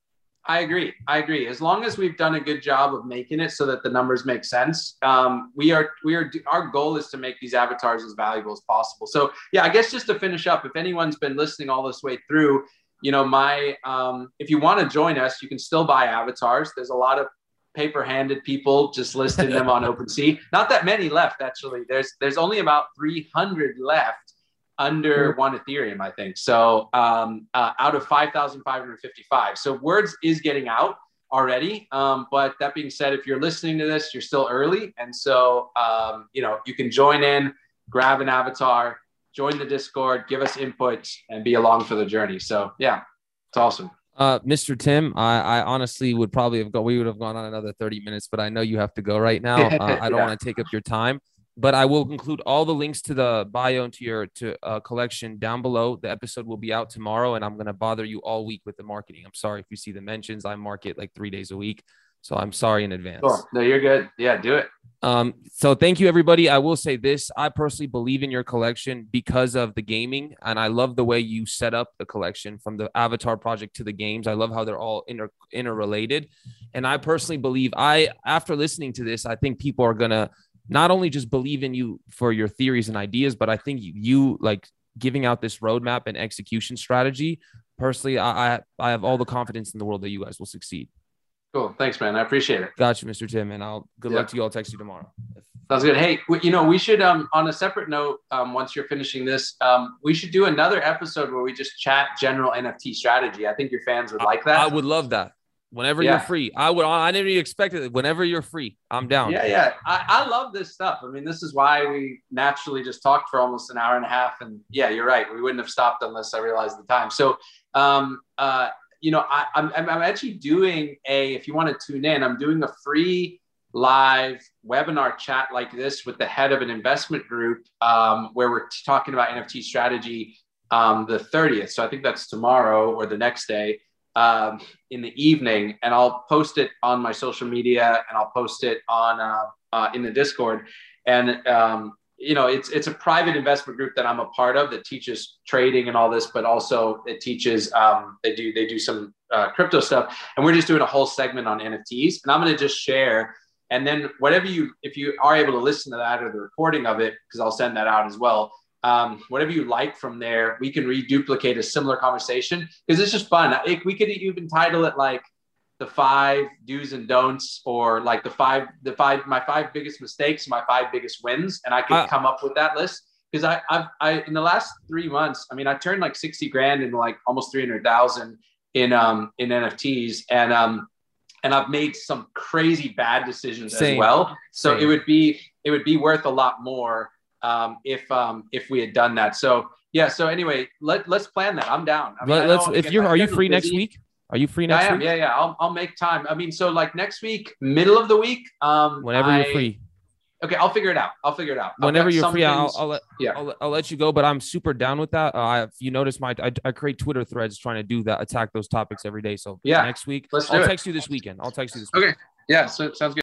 I agree. I agree. As long as we've done a good job of making it so that the numbers make sense, um, we are we are our goal is to make these avatars as valuable as possible. So yeah, I guess just to finish up, if anyone's been listening all this way through, you know, my um, if you want to join us, you can still buy avatars. There's a lot of paper-handed people just listing them on OpenSea. Not that many left actually. There's there's only about 300 left under one Ethereum, I think. So um, uh, out of 5,555. So words is getting out already. Um, but that being said, if you're listening to this, you're still early. And so, um, you know, you can join in, grab an avatar, join the Discord, give us input, and be along for the journey. So yeah, it's awesome. Uh, Mr. Tim, I, I honestly would probably have gone. We would have gone on another thirty minutes, but I know you have to go right now. Uh, I don't Yeah. want to take up your time, but I will include all the links to the bio and to your to uh, collection down below. The episode will be out tomorrow, and I'm gonna bother you all week with the marketing. I'm sorry if you see the mentions. I market like three days a week, so I'm sorry in advance. Cool. No, you're good. Yeah, do it. Um, so thank you everybody. I will say this. I personally believe in your collection because of the gaming, and I love the way you set up the collection from the avatar project to the games. I love how they're all inter interrelated. And I personally believe I after listening to this, I think people are gonna not only just believe in you for your theories and ideas, but I think you, you like giving out this roadmap and execution strategy. Personally, I, I I have all the confidence in the world that you guys will succeed. Cool. Thanks, man. I appreciate it. Got you, Mr. Tim, and I'll good Yeah. luck to you. I'll text you tomorrow. Sounds good. Hey, you know, we should, um, on a separate note, um, once you're finishing this, um, we should do another episode where we just chat general NFT strategy. I think your fans would like that. I would love that. Whenever Yeah. you're free, I would. I didn't even expect it. Whenever you're free, I'm down. Yeah, yeah. I, I love this stuff. I mean, this is why we naturally just talked for almost an hour and a half. And yeah, you're right. We wouldn't have stopped unless I realized the time. So, um, uh, you know, I, I'm, I'm I'm actually doing a, if you want to tune in, I'm doing a free live webinar chat like this with the head of an investment group um, where we're talking about NFT strategy um, the 30th. So I think that's tomorrow or the next day um, in the evening, and I'll post it on my social media and I'll post it on uh, uh, in the Discord. And um, you know, it's it's a private investment group that I'm a part of that teaches trading and all this, but also it teaches um, they do they do some uh, crypto stuff, and we're just doing a whole segment on NFTs. And I'm going to just share. And then whatever you, if you are able to listen to that or the recording of it, because I'll send that out as well. Um, whatever you like from there, we can reduplicate a similar conversation because it's just fun. It, we could even title it like the five do's and don'ts, or like the five, the five, my five biggest mistakes, my five biggest wins, and I could Uh, come up with that list. Because I, I've, I, in the last three months, I mean, I turned like sixty grand into like almost three hundred thousand in um in NFTs, and um and I've made some crazy bad decisions Same. as well. So Same. it would be it would be worth a lot more um, if um, if we had done that. So yeah. So anyway, let let's plan that. I'm down. I mean, let, us if you're, are you free next week? Are you free next I am. week? Yeah, yeah. I'll I'll make time. I mean, so like next week, middle of the week. Um, Whenever I- you're free. Okay, I'll figure it out. I'll figure it out. Whenever you're free, I'll, I'll let yeah. I'll, I'll let you go. But I'm super down with that. Uh, I, if you notice, my I, I create Twitter threads trying to do that, attack those topics every day. So Yeah. next week, Let's I'll it. text you this weekend. I'll text you this. Weekend. Okay. Yeah. So sounds good.